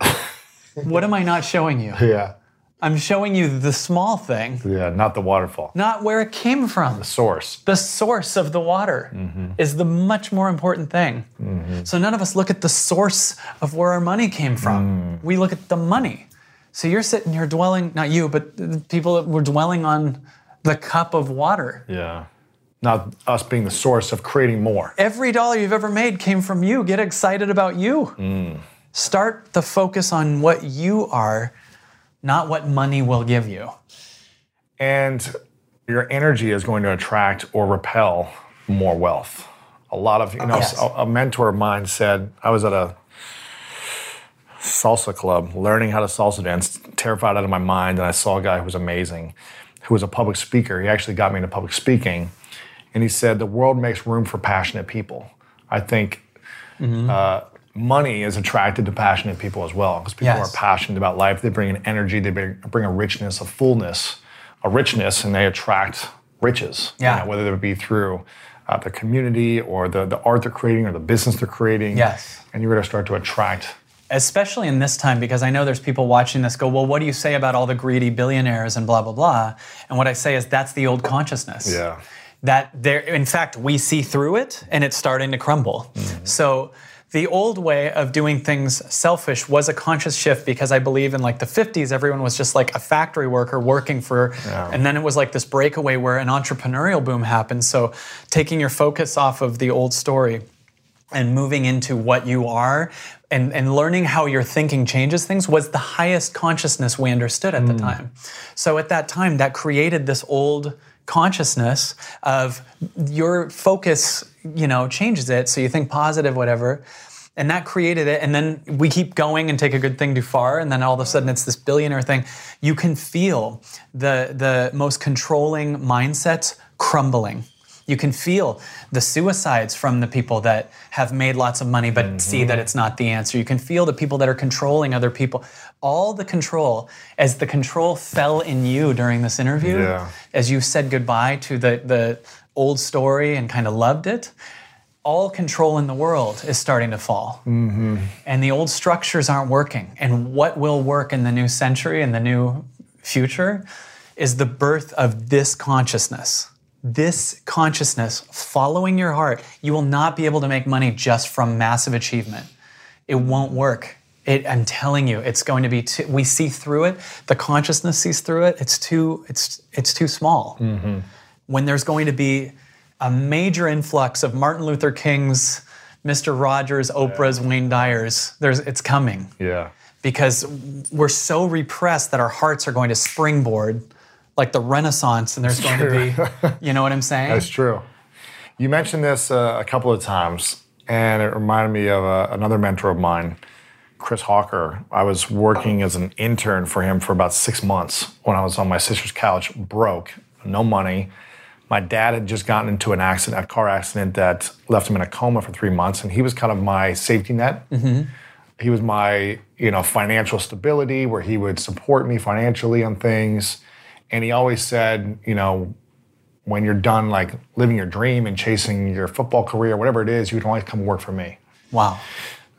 what am I not showing you? Yeah. I'm showing you the small thing, Yeah. Not the waterfall. not where it came from. The source. The source of the water mm-hmm. is the much more important thing. Mm-hmm. So none of us look at the source of where our money came from. Mm. We look at the money. So you're sitting here dwelling, not you, but the people that were dwelling on the cup of water. Yeah. Not us being the source of creating more. Every dollar you've ever made came from you. Get excited about you. Mm. Start the focus on what you are, not what money will give you. and your energy is going to attract or repel more wealth. A lot of, you know, Yes. a, a mentor of mine said, I was at a salsa club learning how to salsa dance, terrified out of my mind, and I saw a guy who was amazing, who was a public speaker. He actually got me into public speaking, and he said, The world makes room for passionate people. I think uh, money is attracted to passionate people as well because people Yes. are passionate about life. They bring an energy, they bring, bring a richness, a fullness, a richness, and they attract riches. you Yeah. know, whether it be through uh, the community or the, the art they're creating or the business they're creating. Yes. And you're going to start to attract. especially in this time because I know there's people watching this go, well, what do you say about all the greedy billionaires and blah blah blah? And what I say is that's the old consciousness. Yeah. That there, in fact, we see through it and it's starting to crumble. So the old way of doing things selfish was a conscious shift because I believe in like the 50s, everyone was just like a factory worker working for, and then it was like this breakaway where an entrepreneurial boom happened. So taking your focus off of the old story and moving into what you are and, and learning how your thinking changes things was the highest consciousness we understood at the hmm. time. So at that time, that created this old consciousness of your focus, you know, changes it. So you think positive, whatever. And that created it. And then we keep going and take a good thing too far. And then all of a sudden it's this billionaire thing. You can feel the, the most controlling mindsets crumbling. You can feel the suicides from the people that have made lots of money but mm-hmm. see that it's not the answer. You can feel the people that are controlling other people. All the control, as the control fell in you during this interview, Yeah. as you said goodbye to the, the old story and kind of loved it, all control in the world is starting to fall. Mm-hmm. And the old structures aren't working. And what will work in the new century and the new future is the birth of this consciousness. This consciousness following your heart. You will not be able to make money just from massive achievement. It won't work. It, I'm telling you, it's going to be too, we see through it. The consciousness sees through it. It's too, it's, it's too small mm-hmm. When there's going to be a major influx of Martin Luther King's, Mr. Rogers, Oprah's, Wayne Dyer's, there's, it's coming Yeah. because we're so repressed that our hearts are going to springboard like the Renaissance, and there's going to be, you know what I'm saying? That's true. You mentioned this uh, a couple of times, and it reminded me of uh, another mentor of mine, Chris Hawker. I was working as an intern for him for about six months when I was on my sister's couch, broke, no money. My dad had just gotten into an accident, a car accident that left him in a coma for three months, and he was kind of my safety net. Mm-hmm. He was my, you know, financial stability, where he would support me financially on things. And he always said, you know, when you're done like living your dream and chasing your football career, whatever it is, you can always come work for me. wow.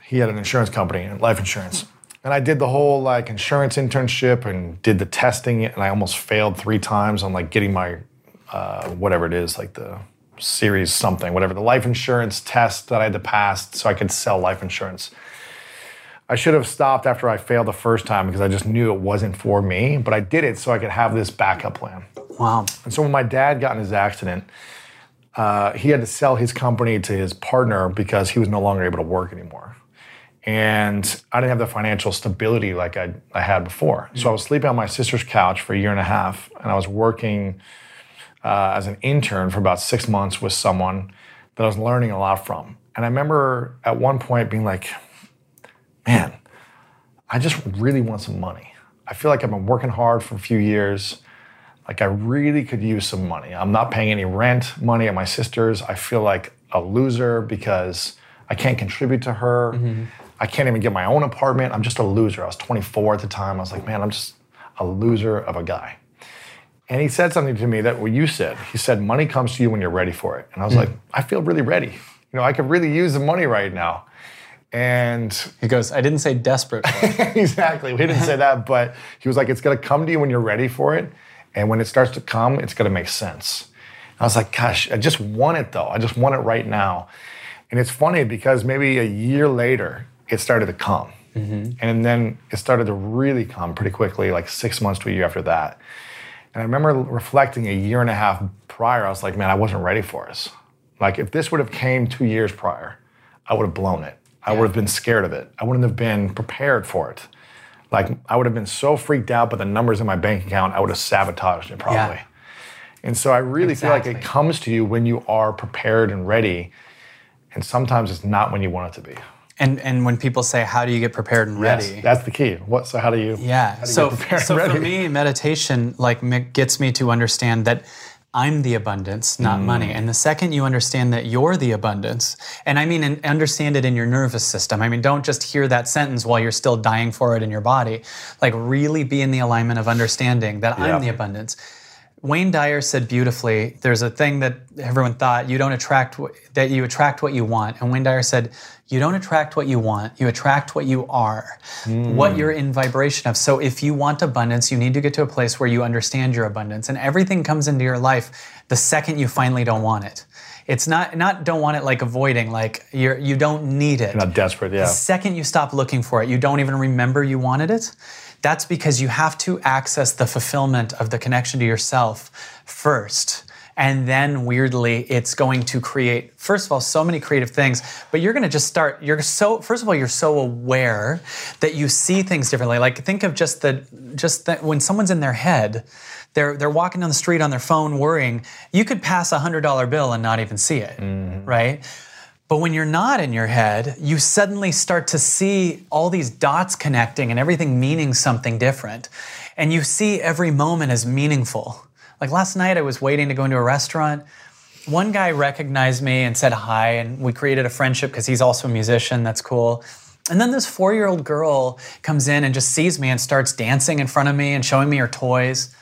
He had an insurance company, life insurance. And I did the whole like insurance internship and did the testing, and I almost failed three times on like getting my uh, whatever it is, like the series something, whatever the life insurance test that I had to pass so I could sell life insurance. I should have stopped after I failed the first time because I just knew it wasn't for me. But I did it so I could have this backup plan. Wow. And so when my dad got in his accident, uh, he had to sell his company to his partner because he was no longer able to work anymore. And I didn't have the financial stability like I, I had before. So I was sleeping on my sister's couch for a year and a half, and I was working uh, as an intern for about six months with someone that I was learning a lot from. And I remember at one point being like, man, I just really want some money. I feel like I've been working hard for a few years. Like I really could use some money. I'm not paying any rent money at my sister's. I feel like a loser because I can't contribute to her. I can't even get my own apartment. I'm just a loser. I was 24 at the time. I was like, man, I'm just a loser of a guy. And he said something to me that what you said. He said, money comes to you when you're ready for it. And I was hmm. like, I feel really ready. You know, I could really use the money right now. And He goes, I didn't say desperate. exactly. We didn't say that, but he was like, it's going to come to you when you're ready for it. And when it starts to come, it's going to make sense. I was like, gosh, I just want it though. I just want it right now. And it's funny because maybe a year later, it started to come. Mm-hmm. And then it started to really come pretty quickly, like six months to a year after that. And I remember reflecting a year and a half prior, I was like, man, I wasn't ready for this. Like, if this would have came two years prior, I would have blown it. I would have been scared of it. I wouldn't have been prepared for it. Like, I would have been so freaked out by the numbers in my bank account, I would have sabotaged it probably. Yeah. And so I really feel like it comes to you when you are prepared and ready. And sometimes it's not when you want it to be. And and when people say, How do you get prepared and ready? Yes, that's the key. What? So how do you? Yeah. do you So, so for me, meditation like gets me to understand that I'm the abundance, Mm. not money. And the second you understand that you're the abundance, and I mean, and understand it in your nervous system. I mean, don't just hear that sentence while you're still dying for it in your body. Like, really be in the alignment of understanding that Yeah. I'm the abundance. Wayne Dyer said beautifully, there's a thing that everyone thought you don't attract that you attract what you want. And Wayne Dyer said, you don't attract what you want, you attract what you are. What hmm. you're in vibration of. So if you want abundance, you need to get to a place where you understand your abundance and everything comes into your life the second you finally don't want it. It's not not don't want it like avoiding like you're you don't need it. Not desperate. Yeah. The second you stop looking for it, you don't even remember you wanted it. That's because you have to access the fulfillment of the connection to yourself first. And then weirdly, it's going to create, first of all, so many creative things, but you're going to just start, you're so, first of all, you're so aware that you see things differently. Like think of just the, just the, when someone's in their head, they're, they're walking down the street on their phone worrying, you could pass a hundred dollar bill and not even see it, mm-hmm. right? But when you're not in your head, you suddenly start to see all these dots connecting and everything meaning something different. And you see every moment as meaningful. Like last night, I was waiting to go into a restaurant. One guy recognized me and said hi, and we created a friendship because he's also a musician. That's cool. And then this four year old girl comes in and just sees me and starts dancing in front of me and showing me her toys.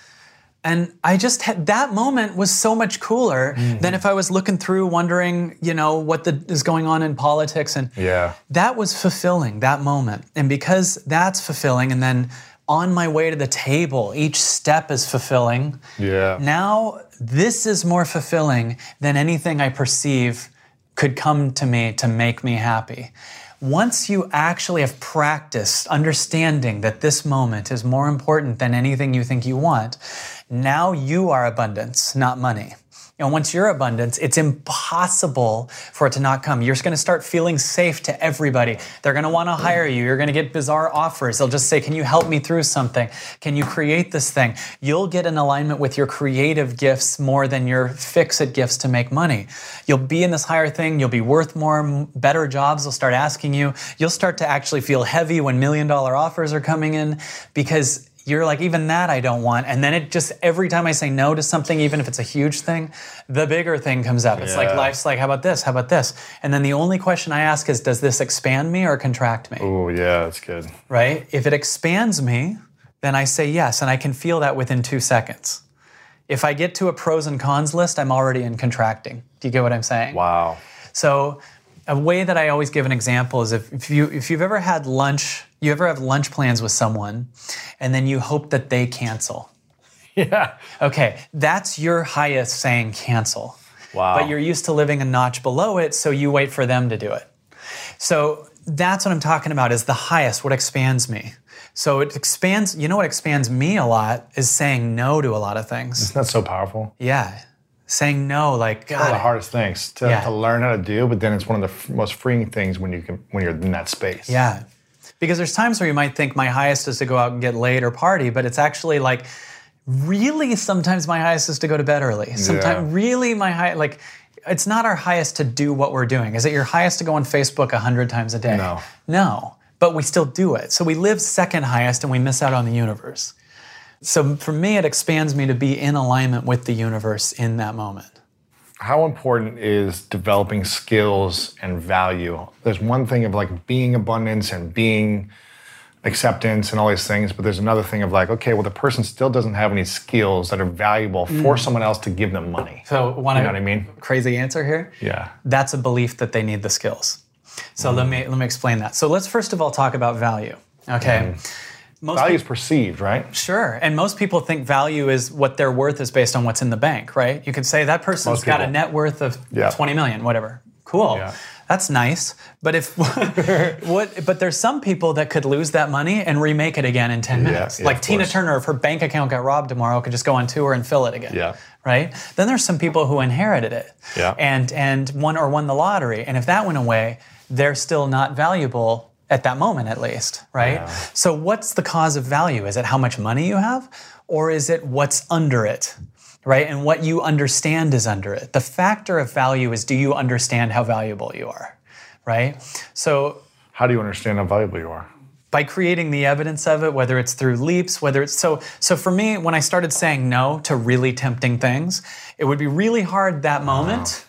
And I just had that moment was so much cooler mm-hmm. than if I was looking through wondering, you know, what the, is going on in politics. And Yeah. that was fulfilling, that moment. And because that's fulfilling, and then on my way to the table, each step is fulfilling. Yeah. Now, this is more fulfilling than anything I perceive could come to me to make me happy. Once you actually have practiced understanding that this moment is more important than anything you think you want, now you are abundance, not money. And once you're abundance, it's impossible for it to not come. You're just going to start feeling safe to everybody. They're going to want to hire you. You're going to get bizarre offers. They'll just say, Can you help me through something? Can you create this thing? You'll get in alignment with your creative gifts more than your fix it gifts to make money. You'll be in this higher thing. You'll be worth more, better jobs. They'll start asking you. You'll start to actually feel heavy when million dollar offers are coming in because you're like, even that I don't want. And then it just, every time I say no to something, even if it's a huge thing, the bigger thing comes up. It's like, life's like, how about this? How about this? And then the only question I ask is, does this expand me or contract me? Oh yeah, that's good. Right? If it expands me, then I say yes. And I can feel that within two seconds. If I get to a pros and cons list, I'm already in contracting. Do you get what I'm saying? Wow. So a way that I always give an example is if, if you if you've ever had lunch, you ever have lunch plans with someone, and then you hope that they cancel. Yeah. Okay, that's your highest saying cancel. Wow. But you're used to living a notch below it, so you wait for them to do it. So that's what I'm talking about is the highest, what expands me. So it expands, you know what expands me a lot is saying no to a lot of things. Isn't that so powerful? Yeah. Saying no, like One of the hardest things to, Yeah. to learn how to do, but then it's one of the f- most freeing things when you can when you're in that space. Yeah. Because there's times where you might think my highest is to go out and get laid or party, but it's actually like really sometimes my highest is to go to bed early. Sometimes Yeah. really my high like it's not our highest to do what we're doing. Is it your highest to go on Facebook a hundred times a day? No. No. But we still do it. So we live second highest and we miss out on the universe. So for me, it expands me to be in alignment with the universe in that moment. How important is developing skills and value? There's one thing of like being abundance and being acceptance and all these things, but there's another thing of like, okay, well, the person still doesn't have any skills that are valuable for mm. someone else to give them money. So one You know what I mean? crazy answer here? Yeah. that's a belief that they need the skills. So let mm. me let me explain that. So let's first of all talk about value. Okay. Mm. Most Value is perceived, right? Sure. And most people think value is what their worth is based on what's in the bank, right? You could say that person's got a net worth of Yeah. 20 million, whatever. Cool. Yeah. That's nice. But if what but there's some people that could lose that money and remake it again in 10 minutes. yeah, like Tina course. Turner if her bank account got robbed tomorrow could just go on tour and fill it again. Yeah. Right? Then there's some people who inherited it. Yeah. And and won or won the lottery. And if that went away, they're still not valuable at that moment at least, right? Yeah. So what's the cause of value? Is it how much money you have or is it what's under it? Right? And what you understand is under it. The factor of value is do you understand how valuable you are? Right? So How do you understand how valuable you are? by creating the evidence of it, whether it's through leaps, whether it's so so for me, when I started saying no to really tempting things, it would be really hard that uh-huh. moment.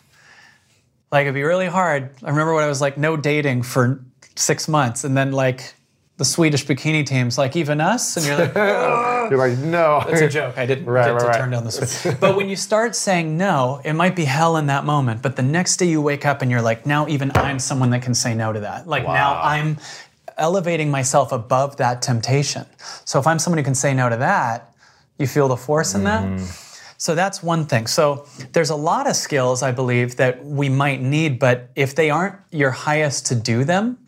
Like it'd be really hard. I remember when I was like no dating for six months, and then like the Swedish bikini team's like even us, and you're like, You're like, no. it's a joke. I didn't Right, get right, to right. turn down the switch. but when you start saying no, it might be hell in that moment. But the next day you wake up and you're like, now even I'm someone that can say no to that. Like now I'm elevating myself above that temptation. So if I'm someone who can say no to that, you feel the force in Mm-hmm. that. So that's one thing. So there's a lot of skills I believe that we might need, but if they aren't your highest to do them,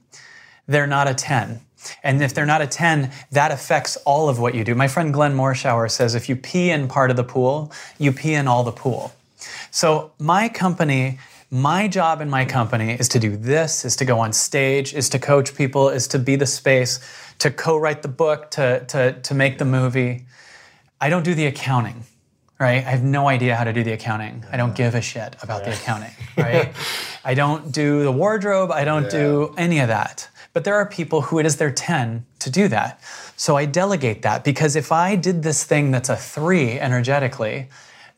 they're not a 10. And if they're not a 10, that affects all of what you do. My friend Glenn Morshower says if you pee in part of the pool, you pee in all the pool. So my company, my job in my company is to do this, is to go on stage, is to coach people, is to be the space, to co-write the book, to, to, to make the movie. I don't do the accounting, right? I have no idea how to do the accounting. I don't give a shit about the accounting, right? I don't do the wardrobe. I don't do any of that. But there are people who it is their 10 to do that. So I delegate that because if I did this thing that's a three energetically,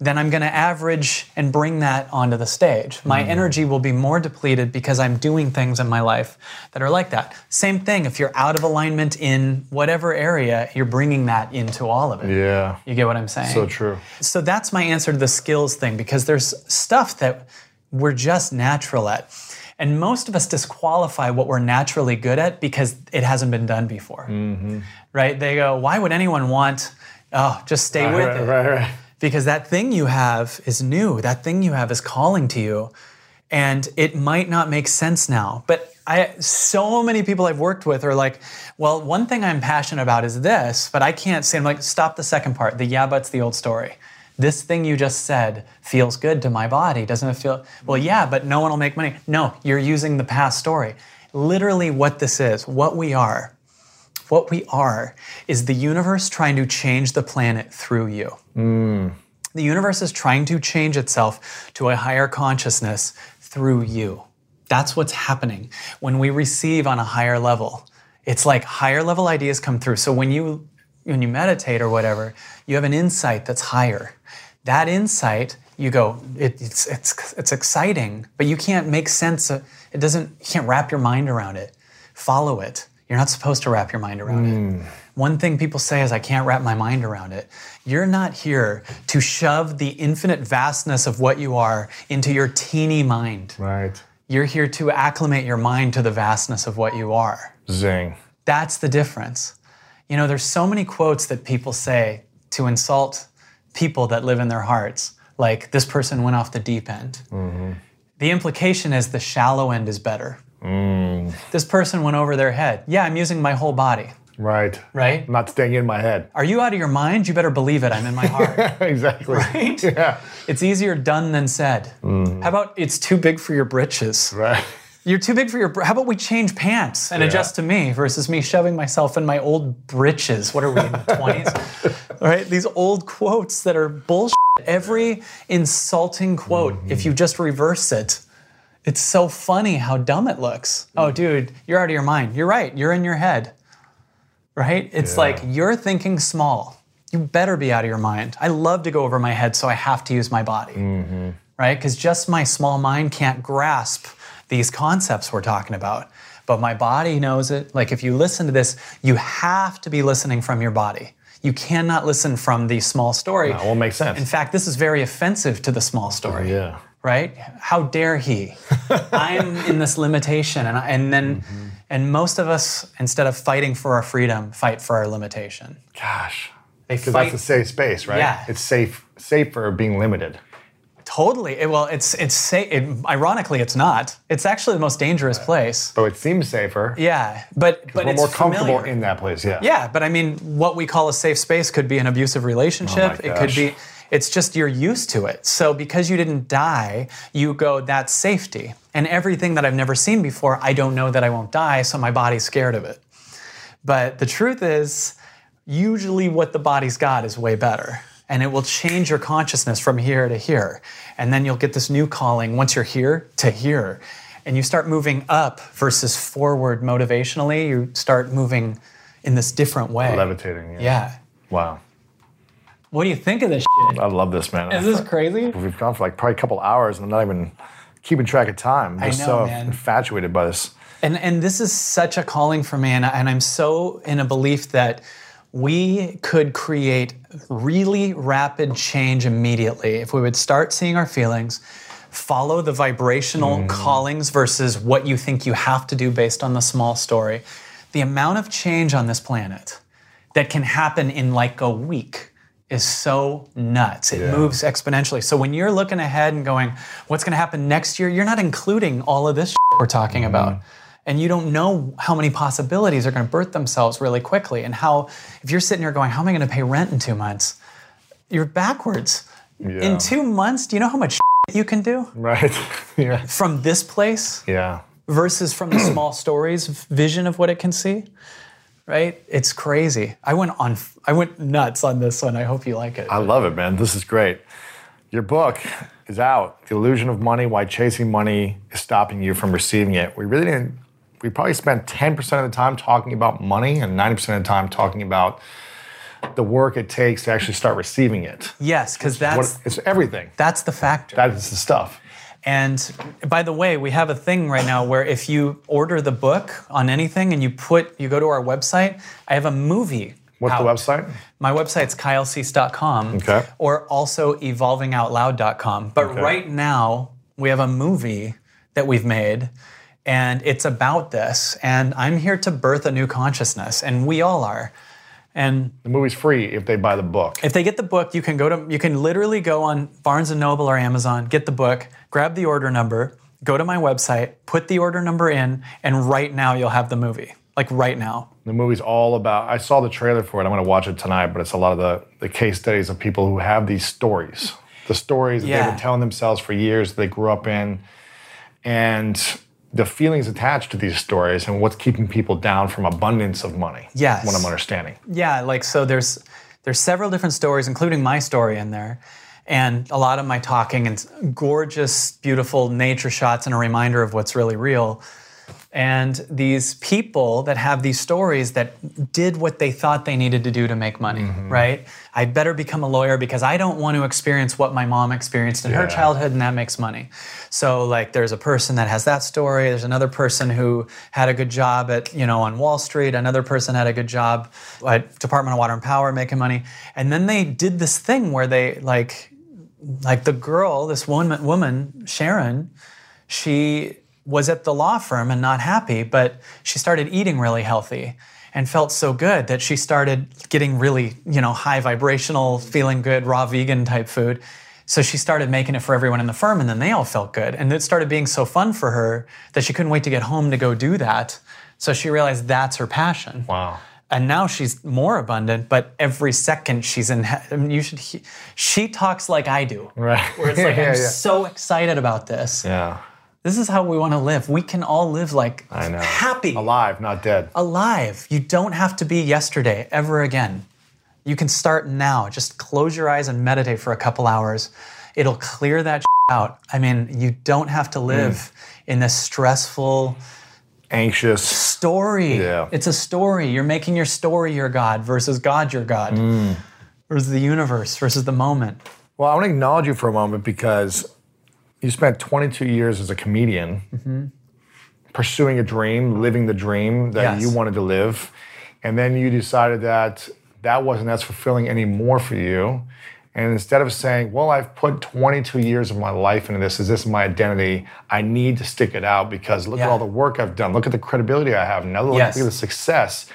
then I'm going to average and bring that onto the stage. My mm-hmm. energy will be more depleted because I'm doing things in my life that are like that. Same thing, if you're out of alignment in whatever area, you're bringing that into all of it. Yeah. You get what I'm saying? So true. So that's my answer to the skills thing because there's stuff that we're just natural at. And most of us disqualify what we're naturally good at because it hasn't been done before. Mm-hmm. Right? They go, why would anyone want, oh, just stay with Right, it? right, right. because that thing you have is new. That thing you have is calling to you, and it might not make sense now. But I, so many people I've worked with are like, well, one thing I'm passionate about is this, but I can't say. I'm like, stop the second part. The yeah, but's the old story. This thing you just said feels good to my body, doesn't it feel? Well, yeah, but no one will make money. No, you're using the past story. Literally, what this is, what we are, what we are is the universe trying to change the planet through you. Hmm. The universe is trying to change itself to a higher consciousness through you. That's what's happening when we receive on a higher level. It's like higher level ideas come through. So when you when you meditate or whatever, you have an insight that's higher. That insight, you go, it, it's it's it's exciting, but you can't make sense. Of, it doesn't. You can't wrap your mind around it. Follow it. You're not supposed to wrap your mind around it. Mm. One thing people say is, I can't wrap my mind around it. You're not here to shove the infinite vastness of what you are into your teeny mind. Right. You're here to acclimate your mind to the vastness of what you are. Zing. That's the difference. You know, there's so many quotes that people say to insult people that live in their hearts, like this person went off the deep end. Mm-hmm. The implication is the shallow end is better. Mm. This person went over their head. Yeah, I'm using my whole body, Right. right? I'm not staying in my head. Are you out of your mind? You better believe it. I'm in my heart. exactly. Right? Yeah. It's easier done than said. Mm-hmm. How about it's too big for your britches? Right. You're too big for your. br- How about we change pants and adjust to me versus me shoving myself in my old britches? What are we in the 20s? right? These old quotes that are bullshit. Every insulting quote, if mm-hmm. you just reverse it, it's so funny how dumb it looks. Oh, mm-hmm. dude, you're out of your mind. You're right. You're in your head. Right? It's like you're thinking small. You better be out of your mind. I love to go over my head, so I have to use my body mm-hmm. right? Because just my small mind can't grasp these concepts we're talking about. But my body knows it. Like if you listen to this, you have to be listening from your body. You cannot listen from the small story. That will make sense. In fact, this is very offensive to the small story. yeah. Right? How dare he? I'm in this limitation, and, I- and then, Mm-hmm. and most of us, instead of fighting for our freedom, fight for our limitation. Gosh. They Because that's a safe space, right? Yeah. It's safe safer being limited. Totally. It- well, it's it's sa- it, ironically, it's not. It's actually the most dangerous place. So it seems safer. Yeah, but but We're it's more comfortable familiar. in that place, yeah. Yeah, but I mean, what we call a safe space could be an abusive relationship. Oh it could be. It's just you're used to it. So because you didn't die, you go that's safety. And everything that I've never seen before, I don't know that I won't die, so my body's scared of it. But the truth is, usually what the body's got is way better. And it will change your consciousness from here to here. And then you'll get this new calling once you're here to here. And you start moving up versus forward motivationally. You start moving in this different way. Levitating. Yeah. Yeah. Wow. What do you think of this shit? I love this, man. Is this crazy? We've gone for like probably a couple hours and I'm not even keeping track of time. I'm I know, so man. infatuated by this. And and this is such a calling for me, and, and I'm so in a belief that we could create really rapid change immediately if we would start seeing our feelings, follow the vibrational mm. callings versus what you think you have to do based on the small story. The amount of change on this planet that can happen in like a week is so nuts. It Yeah. moves exponentially. So when you're looking ahead and going, what's going to happen next year, you're not including all of this we're talking mm. about. And you don't know how many possibilities are going to birth themselves really quickly. And how, if you're sitting here going, how am I going to pay rent in two months? You're backwards. Yeah. In two months, do you know how much you can do Right? yeah. from this place Yeah. versus from the small stories vision of what it can see? Right? It's crazy. I went on, I went nuts on this one. I hope you like it. I love it, man. This is great. Your book is out. The Illusion of Money Why Chasing Money is Stopping You from Receiving It. We really didn't, we probably spent 10% of the time talking about money and 90% of the time talking about the work it takes to actually start receiving it. yes, because that's What, it's everything. that's the factor. That is the stuff. And by the way, we have a thing right now where if you order the book on anything and you put you go to our website, I have a movie. What's the out. website? My website's kylecease.com Okay. or also evolvingoutloud.com. But Okay. right now, we have a movie that we've made and it's about this. And I'm here to birth a new consciousness, and we all are. And The movie's free if they buy the book. if they get the book, you can go to you can literally go on Barnes and Noble or Amazon, get the book, grab the order number, go to my website, put the order number in, and right now you'll have the movie. Like right now. The movie's all about. I saw the trailer for it. I'm going to watch it tonight, but it's a lot of the, the case studies of people who have these stories. The stories that Yeah. they've been telling themselves for years, they grew up in, and the feelings attached to these stories and what's keeping people down from abundance of money. Yes. What I'm understanding. Yeah, like so there's there's several different stories, including my story in there. And a lot of my talking and gorgeous, beautiful nature shots and a reminder of what's really real. And these people that have these stories that did what they thought they needed to do to make money, mm-hmm. right? I better become a lawyer because I don't want to experience what my mom experienced in her childhood, and that makes money. So, like, there's a person that has that story. There's another person who had a good job at, you know, on Wall Street. Another person had a good job at Department of Water and Power, making money. And then they did this thing where they like like the girl, this woman, woman Sharon, she was at the law firm and not happy, but she started eating really healthy and felt so good that she started getting really, you know, high vibrational, feeling good, raw vegan type food. So she started making it for everyone in the firm, and then they all felt good. And it started being so fun for her that she couldn't wait to get home to go do that. So she realized that's her passion. Wow. And now she's more abundant, but every second she's in, I mean, you should, he, she talks like I do. Right. Where it's like, Yeah, I'm yeah. so excited about this. Yeah. This is how we want to live. We can all live like I know. happy, Alive, not dead. alive. You don't have to be yesterday ever again. You can start now. Just close your eyes and meditate for a couple hours. It'll clear that out. I mean, you don't have to live Mm. in this stressful Anxious. story. Yeah. It's a story. You're making your story your God versus God your God. Mm. Versus the universe versus the moment. Well, I want to acknowledge you for a moment because you spent 22 years as a comedian Mm-hmm. pursuing a dream, living the dream that Yes. you wanted to live. And then you decided that that wasn't as fulfilling anymore for you. And instead of saying, well, I've put 22 years of my life into this, is this my identity? I need to stick it out because look at all the work I've done. Look at the credibility I have. Now look, Yes. look at the success.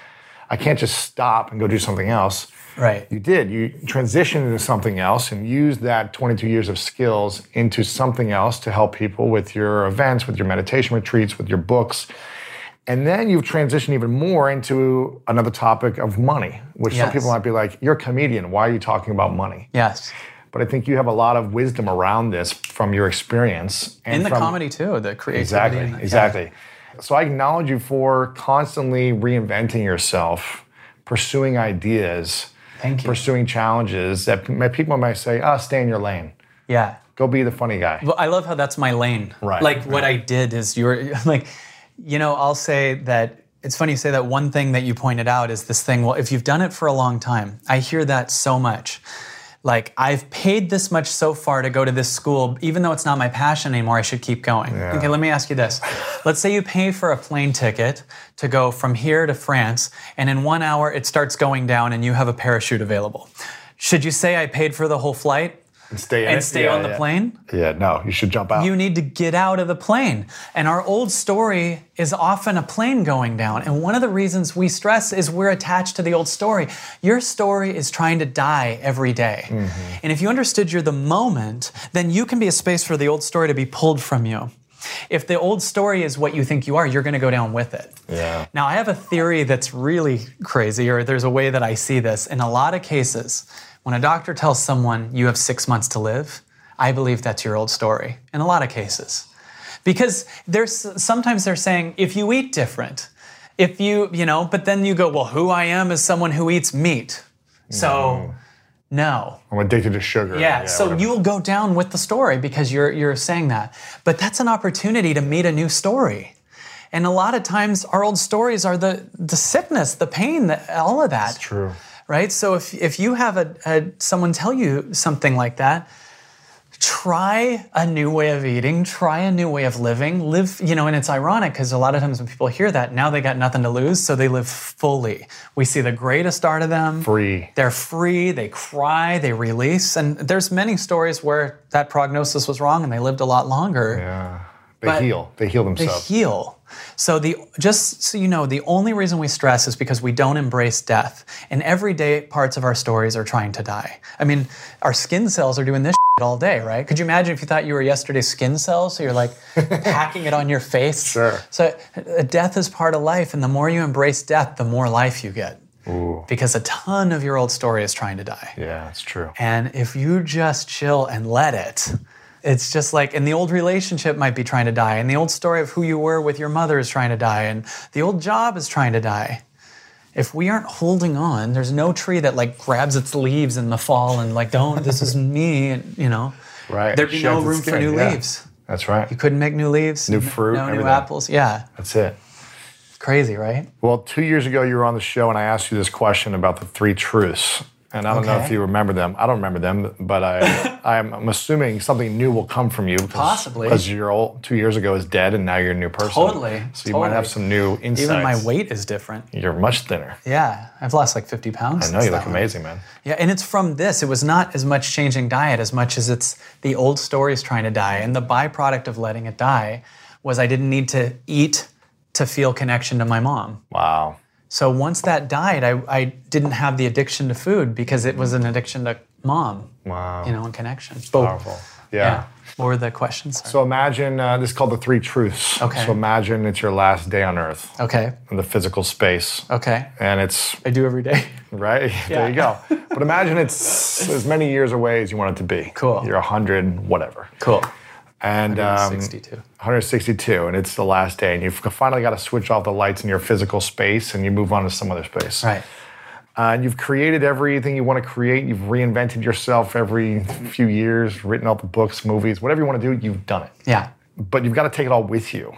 I can't just stop and go do something else. Right. You did. You transitioned into something else and used that 22 years of skills into something else to help people with your events, with your meditation retreats, with your books. And then you've transitioned even more into another topic of money, which some people might be like, you're a comedian. Why are you talking about money? Yes. But I think you have a lot of wisdom around this from your experience. And In the from- comedy too, the creativity. Exactly, the- yeah. exactly. So I acknowledge you for constantly reinventing yourself, pursuing ideas. Pursuing challenges that people might say, "Oh, stay in your lane. Yeah. Go be the funny guy." Well, I love how that's my lane. Right, Like what right. I did is you're like, you know, I'll say that it's funny you say that one thing that you pointed out is this thing. Well, if you've done it for a long time, I hear that so much. Like I've paid this much so far to go to this school, even though it's not my passion anymore. I should keep going. Okay, let me ask you this. Let's say you pay for a plane ticket to go from here to France, and in one hour it starts going down, and you have a parachute available. Should you say I paid for the whole flight And stay in and it. stay Yeah, on the yeah. plane? Yeah, no, you should jump out. you need to get out of the plane. And our old story is often a plane going down. And one of the reasons we stress is we're attached to the old story. Your story is trying to die every day. Mm-hmm. And if you understood you're the moment, then you can be a space for the old story to be pulled from you. If the old story is what you think you are, you're going to go down with it. Yeah. Now, I have a theory that's really crazy, or there's a way that I see this. In a lot of cases, when a doctor tells someone you have six months to live, I believe that's your old story. In a lot of cases. Because there's sometimes they're saying if you eat different, if you, you know, but then you go, well, who I am is someone who eats meat. So, mm-hmm. no. I'm addicted to sugar. Yeah, so whatever. you'll go down with the story because you're you're saying that. But that's an opportunity to meet a new story. And a lot of times our old stories are the the sickness, the pain, the, all of that. True. Right? So if if you have a, a someone tell you something like that, try a new way of eating, try a new way of living, live, you know, and it's ironic because a lot of times when people hear that, now they got nothing to lose, so they live fully. We see the greatest art of them. Free. They're free, they cry, they release. And there's many stories where that prognosis was wrong and they lived a lot longer. Yeah. They heal. They heal themselves. They heal. So the just so you know, the only reason we stress is because we don't embrace death. And everyday parts of our stories are trying to die. I mean, our skin cells are doing this all day, right? Could you imagine if you thought you were yesterday's skin cells? So you're like packing it on your face. Sure. So uh, death is part of life, and the more you embrace death, the more life you get. Ooh. Because a ton of your old story is trying to die. yeah, it's true. And if you just chill and let it, it's just like, and the old relationship might be trying to die, and the old story of who you were with your mother is trying to die, and the old job is trying to die. If we aren't holding on, there's no tree that like grabs its leaves in the fall and like, don't, this is me, and you know, Right. there'd be no room for new yeah. leaves. That's right. You couldn't make new leaves, New fruit, no new apples. Yeah, That's it. crazy, right? Well, two years ago, you were on the show, and I asked you this question about the three truths. And I don't know if you remember them. I don't remember them, but I, I'm, assuming something new will come from you. Because, Possibly. Because your old two years ago is dead, and now you're a new person. Totally, So you might have some new insights. Even my weight is different. You're much thinner. Yeah, I've lost like 50 pounds. I know you look one. amazing, man. Yeah, and it's from this. It was not as much changing diet as much as it's the old stories trying to die. And the byproduct of letting it die was I didn't need to eat to feel connection to my mom. Wow. So once that died, I, I didn't have the addiction to food because it was an addiction to mom. Wow. You know, and connection. But- Powerful. Yeah. Yeah. What were the questions? Sorry. So imagine uh, this is called the three truths. Okay. So imagine it's your last day on Earth okay. in the physical space, Okay. and it's I do every day. right there. You go. But imagine it's as many years away as you want it to be. Cool. You're hundred, whatever, Cool. And um, 162, and it's the last day, and you've finally got to switch off the lights in your physical space, and you move on to some other space. Right. Uh, and you've created everything you want to create. You've reinvented yourself every few years, written all the books, movies, whatever you want to do. You've done it. Yeah. but you've got to take it all with you.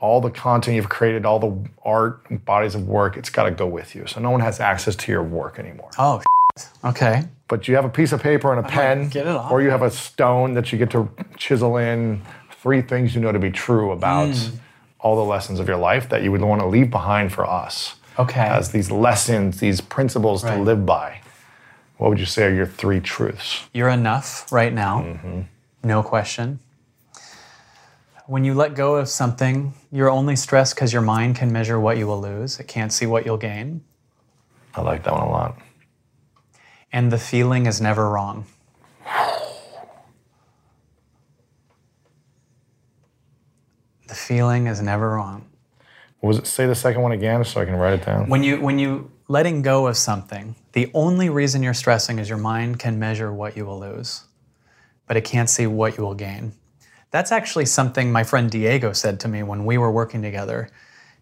All the content you've created, all the art, and bodies of work, it's got to go with you. So no one has access to your work anymore. Oh, okay. But you have a piece of paper and a pen, get it off. or you have a stone that you get to chisel in three things you know to be true about Hmm. all the lessons of your life that you would want to leave behind for us Okay. as these lessons, these principles to live by. What would you say are your three truths? You're enough right now. Mm-hmm. No question. When you let go of something, you're only stressed because your mind can measure what you will lose. It can't see what you'll gain. I like that one a lot. And the feeling is never wrong. The feeling is never wrong. What was it? Say the second one again so I can write it down. When you when you letting go of something, the only reason you're stressing is your mind can measure what you will lose, but it can't see what you will gain. That's actually something my friend Diego said to me when we were working together.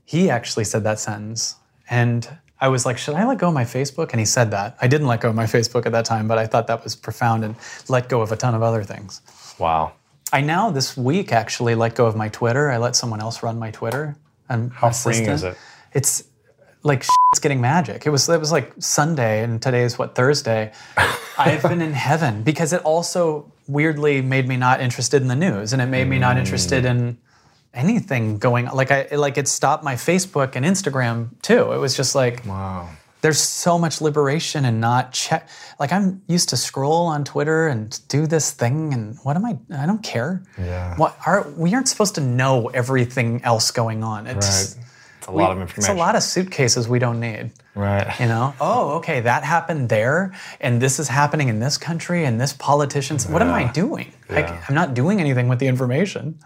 He actually said that sentence. And I was like, should I let go of my Facebook? And he said that. I didn't let go of my Facebook at that time, but I thought that was profound and let go of a ton of other things. Wow. I now this week actually let go of my Twitter. I let someone else run my Twitter. I'm How freeing is it? It's like it's getting magic. It was it was like Sunday and today is what Thursday. I've been in heaven because it also weirdly made me not interested in the news and it made me not interested mm. in anything going like I like it stopped my Facebook and Instagram too. It was just like Wow. there's so much liberation and not check like i'm used to scroll on twitter and do this thing and what am i i don't care Yeah. what are we aren't supposed to know everything else going on it's Right. It's a lot of information. it's a lot of suitcases we don't need Right. you know oh okay that happened there and this is happening in this country and this politician's what am i doing Yeah. i'm not doing anything with the information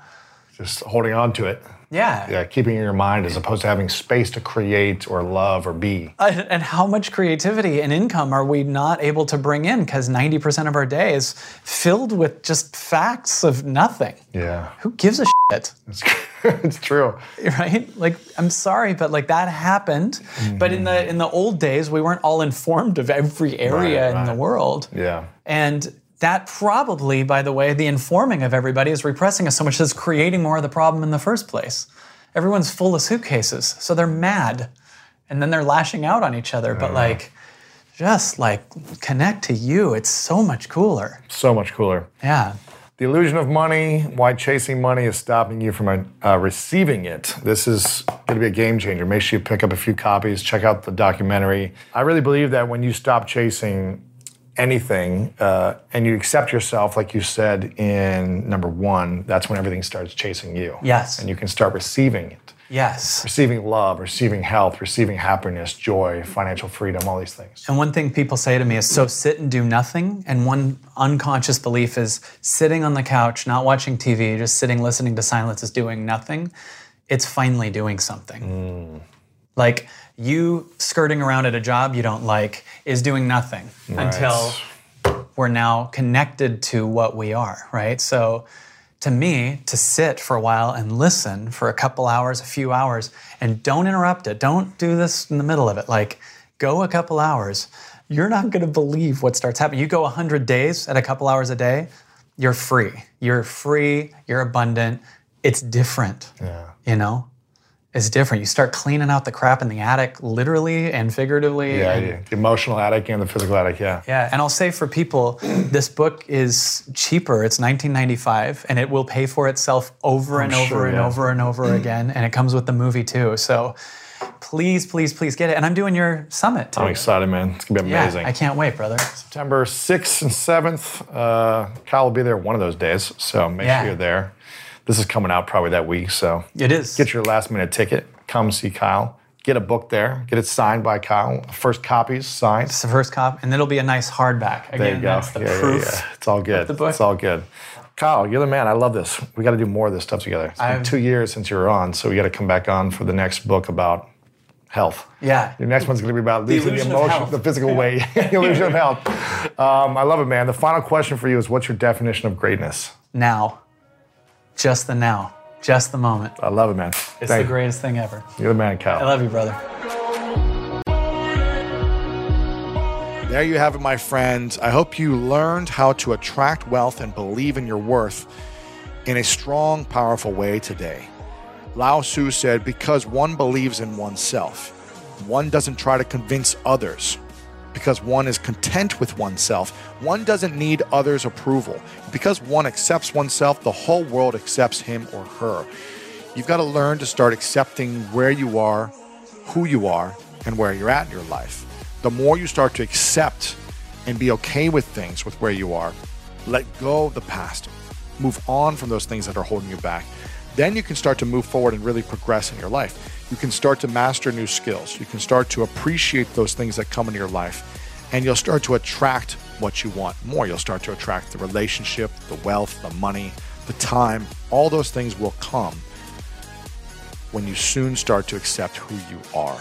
Just holding on to it. yeah Yeah, keeping it in your mind as opposed to having space to create or love or be. Uh, and how much creativity and income are we not able to bring in because 90% of our day is filled with just facts of nothing Yeah. who gives a shit It's, it's true. right like i'm sorry but like that happened but in the in the old days we weren't all informed of every area Right, in the world Yeah. and that probably by the way the informing of everybody is repressing us so much as creating more of the problem in the first place everyone's full of suitcases so they're mad and then they're lashing out on each other but like just like connect to you it's so much cooler So much cooler. yeah The illusion of money, why chasing money is stopping you from uh, receiving it. This is going to be a game changer. Make sure you pick up a few copies, check out the documentary. I really believe that when you stop chasing anything uh, and you accept yourself, like you said in number one, that's when everything starts chasing you. Yes. And you can start receiving it. yes Receiving love, receiving health, receiving happiness, joy, financial freedom, all these things. And one thing people say to me is, so sit and do nothing. And one unconscious belief is sitting on the couch, not watching TV, just sitting, listening to silence is doing nothing. It's finally doing something. Like you skirting around at a job you don't like is doing nothing until we're now connected to what we are, right? So to me, to sit for a while and listen for a couple hours, a few hours, and don't interrupt it. Don't do this in the middle of it. Like, go a couple hours. You're not going to believe what starts happening. You go 100 days at a couple hours a day, you're free. You're free, you're abundant. It's different. Yeah. You know? It's different. You start cleaning out the crap in the attic, literally and figuratively. Yeah, and- yeah. the emotional attic and the physical attic. yeah. yeah, and I'll say for people, this book is cheaper. It's 19.95, and it will pay for itself over and over sure, and yeah. over and over again. And it comes with the movie too. So please, please, please get it. And I'm doing your summit too. I'm excited, man. It's going to be amazing. yeah. I can't wait, brother. September 6th and 7th. Uh, Kyle will be there one of those days, so make Yeah. sure you're there. This is coming out probably that week, so It is. get your last minute ticket. Come see Kyle. get a book there, get it signed by Kyle. First copies signed. It's the first cop, and it'll be a nice hardback. Again, There you go. that's the Yeah, yeah, proof. yeah. It's all good. the book. It's all good. Kyle, you're the man. I love this. We got to do more of this stuff together. It's been I've- two years since you were on, so we got to come back on for the next book about health. Yeah. Your next one's going to be about losing the, of emotion, the physical weight, the illusion of health. Um, I love it, man. The final question for you is what's your definition of greatness? Now, just the now, just the moment. I love it, man. It's Thank the you. greatest thing ever. You're the man, Kyle. I love you, brother. There you have it, my friends. I hope you learned how to attract wealth and believe in your worth in a strong, powerful way today. Lao Tzu said, Because one believes in oneself, one doesn't try to convince others. Because one is content with oneself, one doesn't need others' approval. Because one accepts oneself, the whole world accepts him or her. You've got to learn to start accepting where you are, who you are, and where you're at in your life. The more you start to accept and be okay with things with where you are, let go of the past, move on from those things that are holding you back, then you can start to move forward and really progress in your life. You can start to master new skills. You can start to appreciate those things that come into your life, and you'll start to attract what you want more. You'll start to attract the relationship, the wealth, the money, the time. All those things will come when you soon start to accept who you are.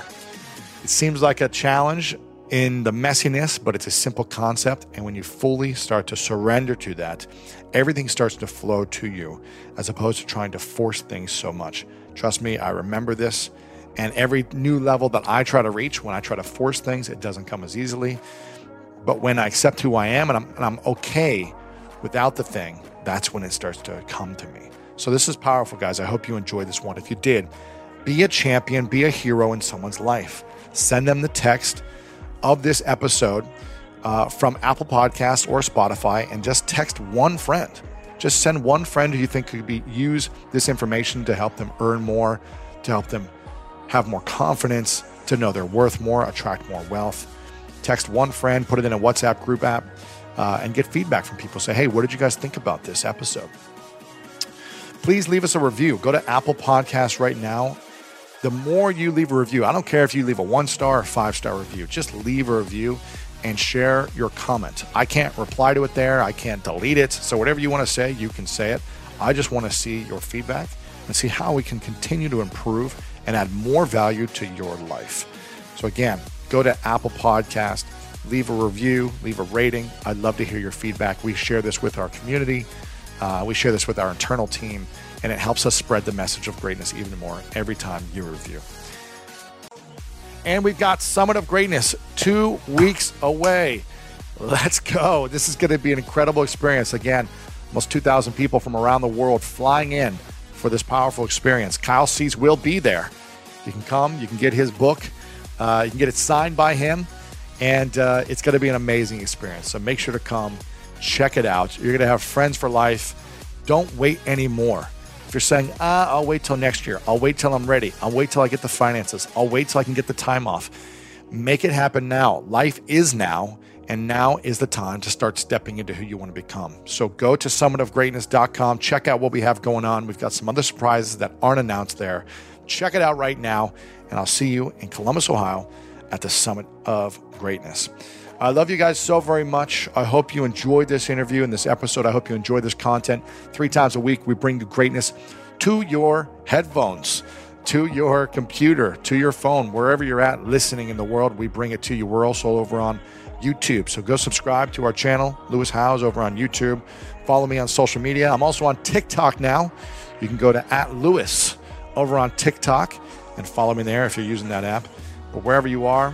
It seems like a challenge in the messiness, but it's a simple concept. And when you fully start to surrender to that, everything starts to flow to you as opposed to trying to force things so much. Trust me, I remember this. And every new level that I try to reach, when I try to force things, it doesn't come as easily. But when I accept who I am and I'm, and I'm okay without the thing, that's when it starts to come to me. So this is powerful, guys. I hope you enjoyed this one. If you did, be a champion, be a hero in someone's life. Send them the text of this episode uh, from Apple Podcasts or Spotify and just text one friend. Just send one friend who you think could be use this information to help them earn more, to help them have more confidence, to know they're worth more, attract more wealth. Text one friend, put it in a WhatsApp group app, uh, and get feedback from people. Say, hey, what did you guys think about this episode? Please leave us a review. Go to Apple Podcasts right now. The more you leave a review, I don't care if you leave a one star or five star review, just leave a review and share your comment. I can't reply to it there, I can't delete it. So, whatever you want to say, you can say it. I just want to see your feedback and see how we can continue to improve and add more value to your life. So, again, go to Apple Podcast, leave a review, leave a rating. I'd love to hear your feedback. We share this with our community, uh, we share this with our internal team, and it helps us spread the message of greatness even more every time you review. And we've got Summit of Greatness two weeks away. Let's go. This is going to be an incredible experience. Again, almost 2,000 people from around the world flying in for this powerful experience. Kyle Cease will be there. You can come, you can get his book, uh, you can get it signed by him, and uh, it's going to be an amazing experience. So make sure to come, check it out. You're going to have friends for life. Don't wait anymore. You're saying, ah, I'll wait till next year, I'll wait till I'm ready, I'll wait till I get the finances, I'll wait till I can get the time off, make it happen now. Life is now, and now is the time to start stepping into who you want to become. So go to summitofgreatness.com, check out what we have going on. We've got some other surprises that aren't announced there. Check it out right now, and I'll see you in Columbus, Ohio at the Summit of Greatness. I love you guys so very much. I hope you enjoyed this interview and this episode. I hope you enjoyed this content. Three times a week, we bring you greatness to your headphones, to your computer, to your phone, wherever you're at listening in the world. We bring it to you. We're also over on YouTube. So go subscribe to our channel, Lewis Howes, over on YouTube. Follow me on social media. I'm also on TikTok now. You can go to at Lewis over on TikTok and follow me there if you're using that app. But wherever you are,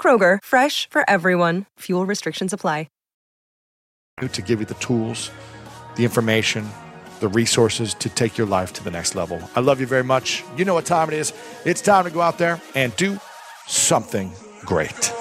Kroger, fresh for everyone. Fuel restrictions apply. to give you the tools, the information, the resources to take your life to the next level. I love you very much. You know what time it is. It's time to go out there and do something great.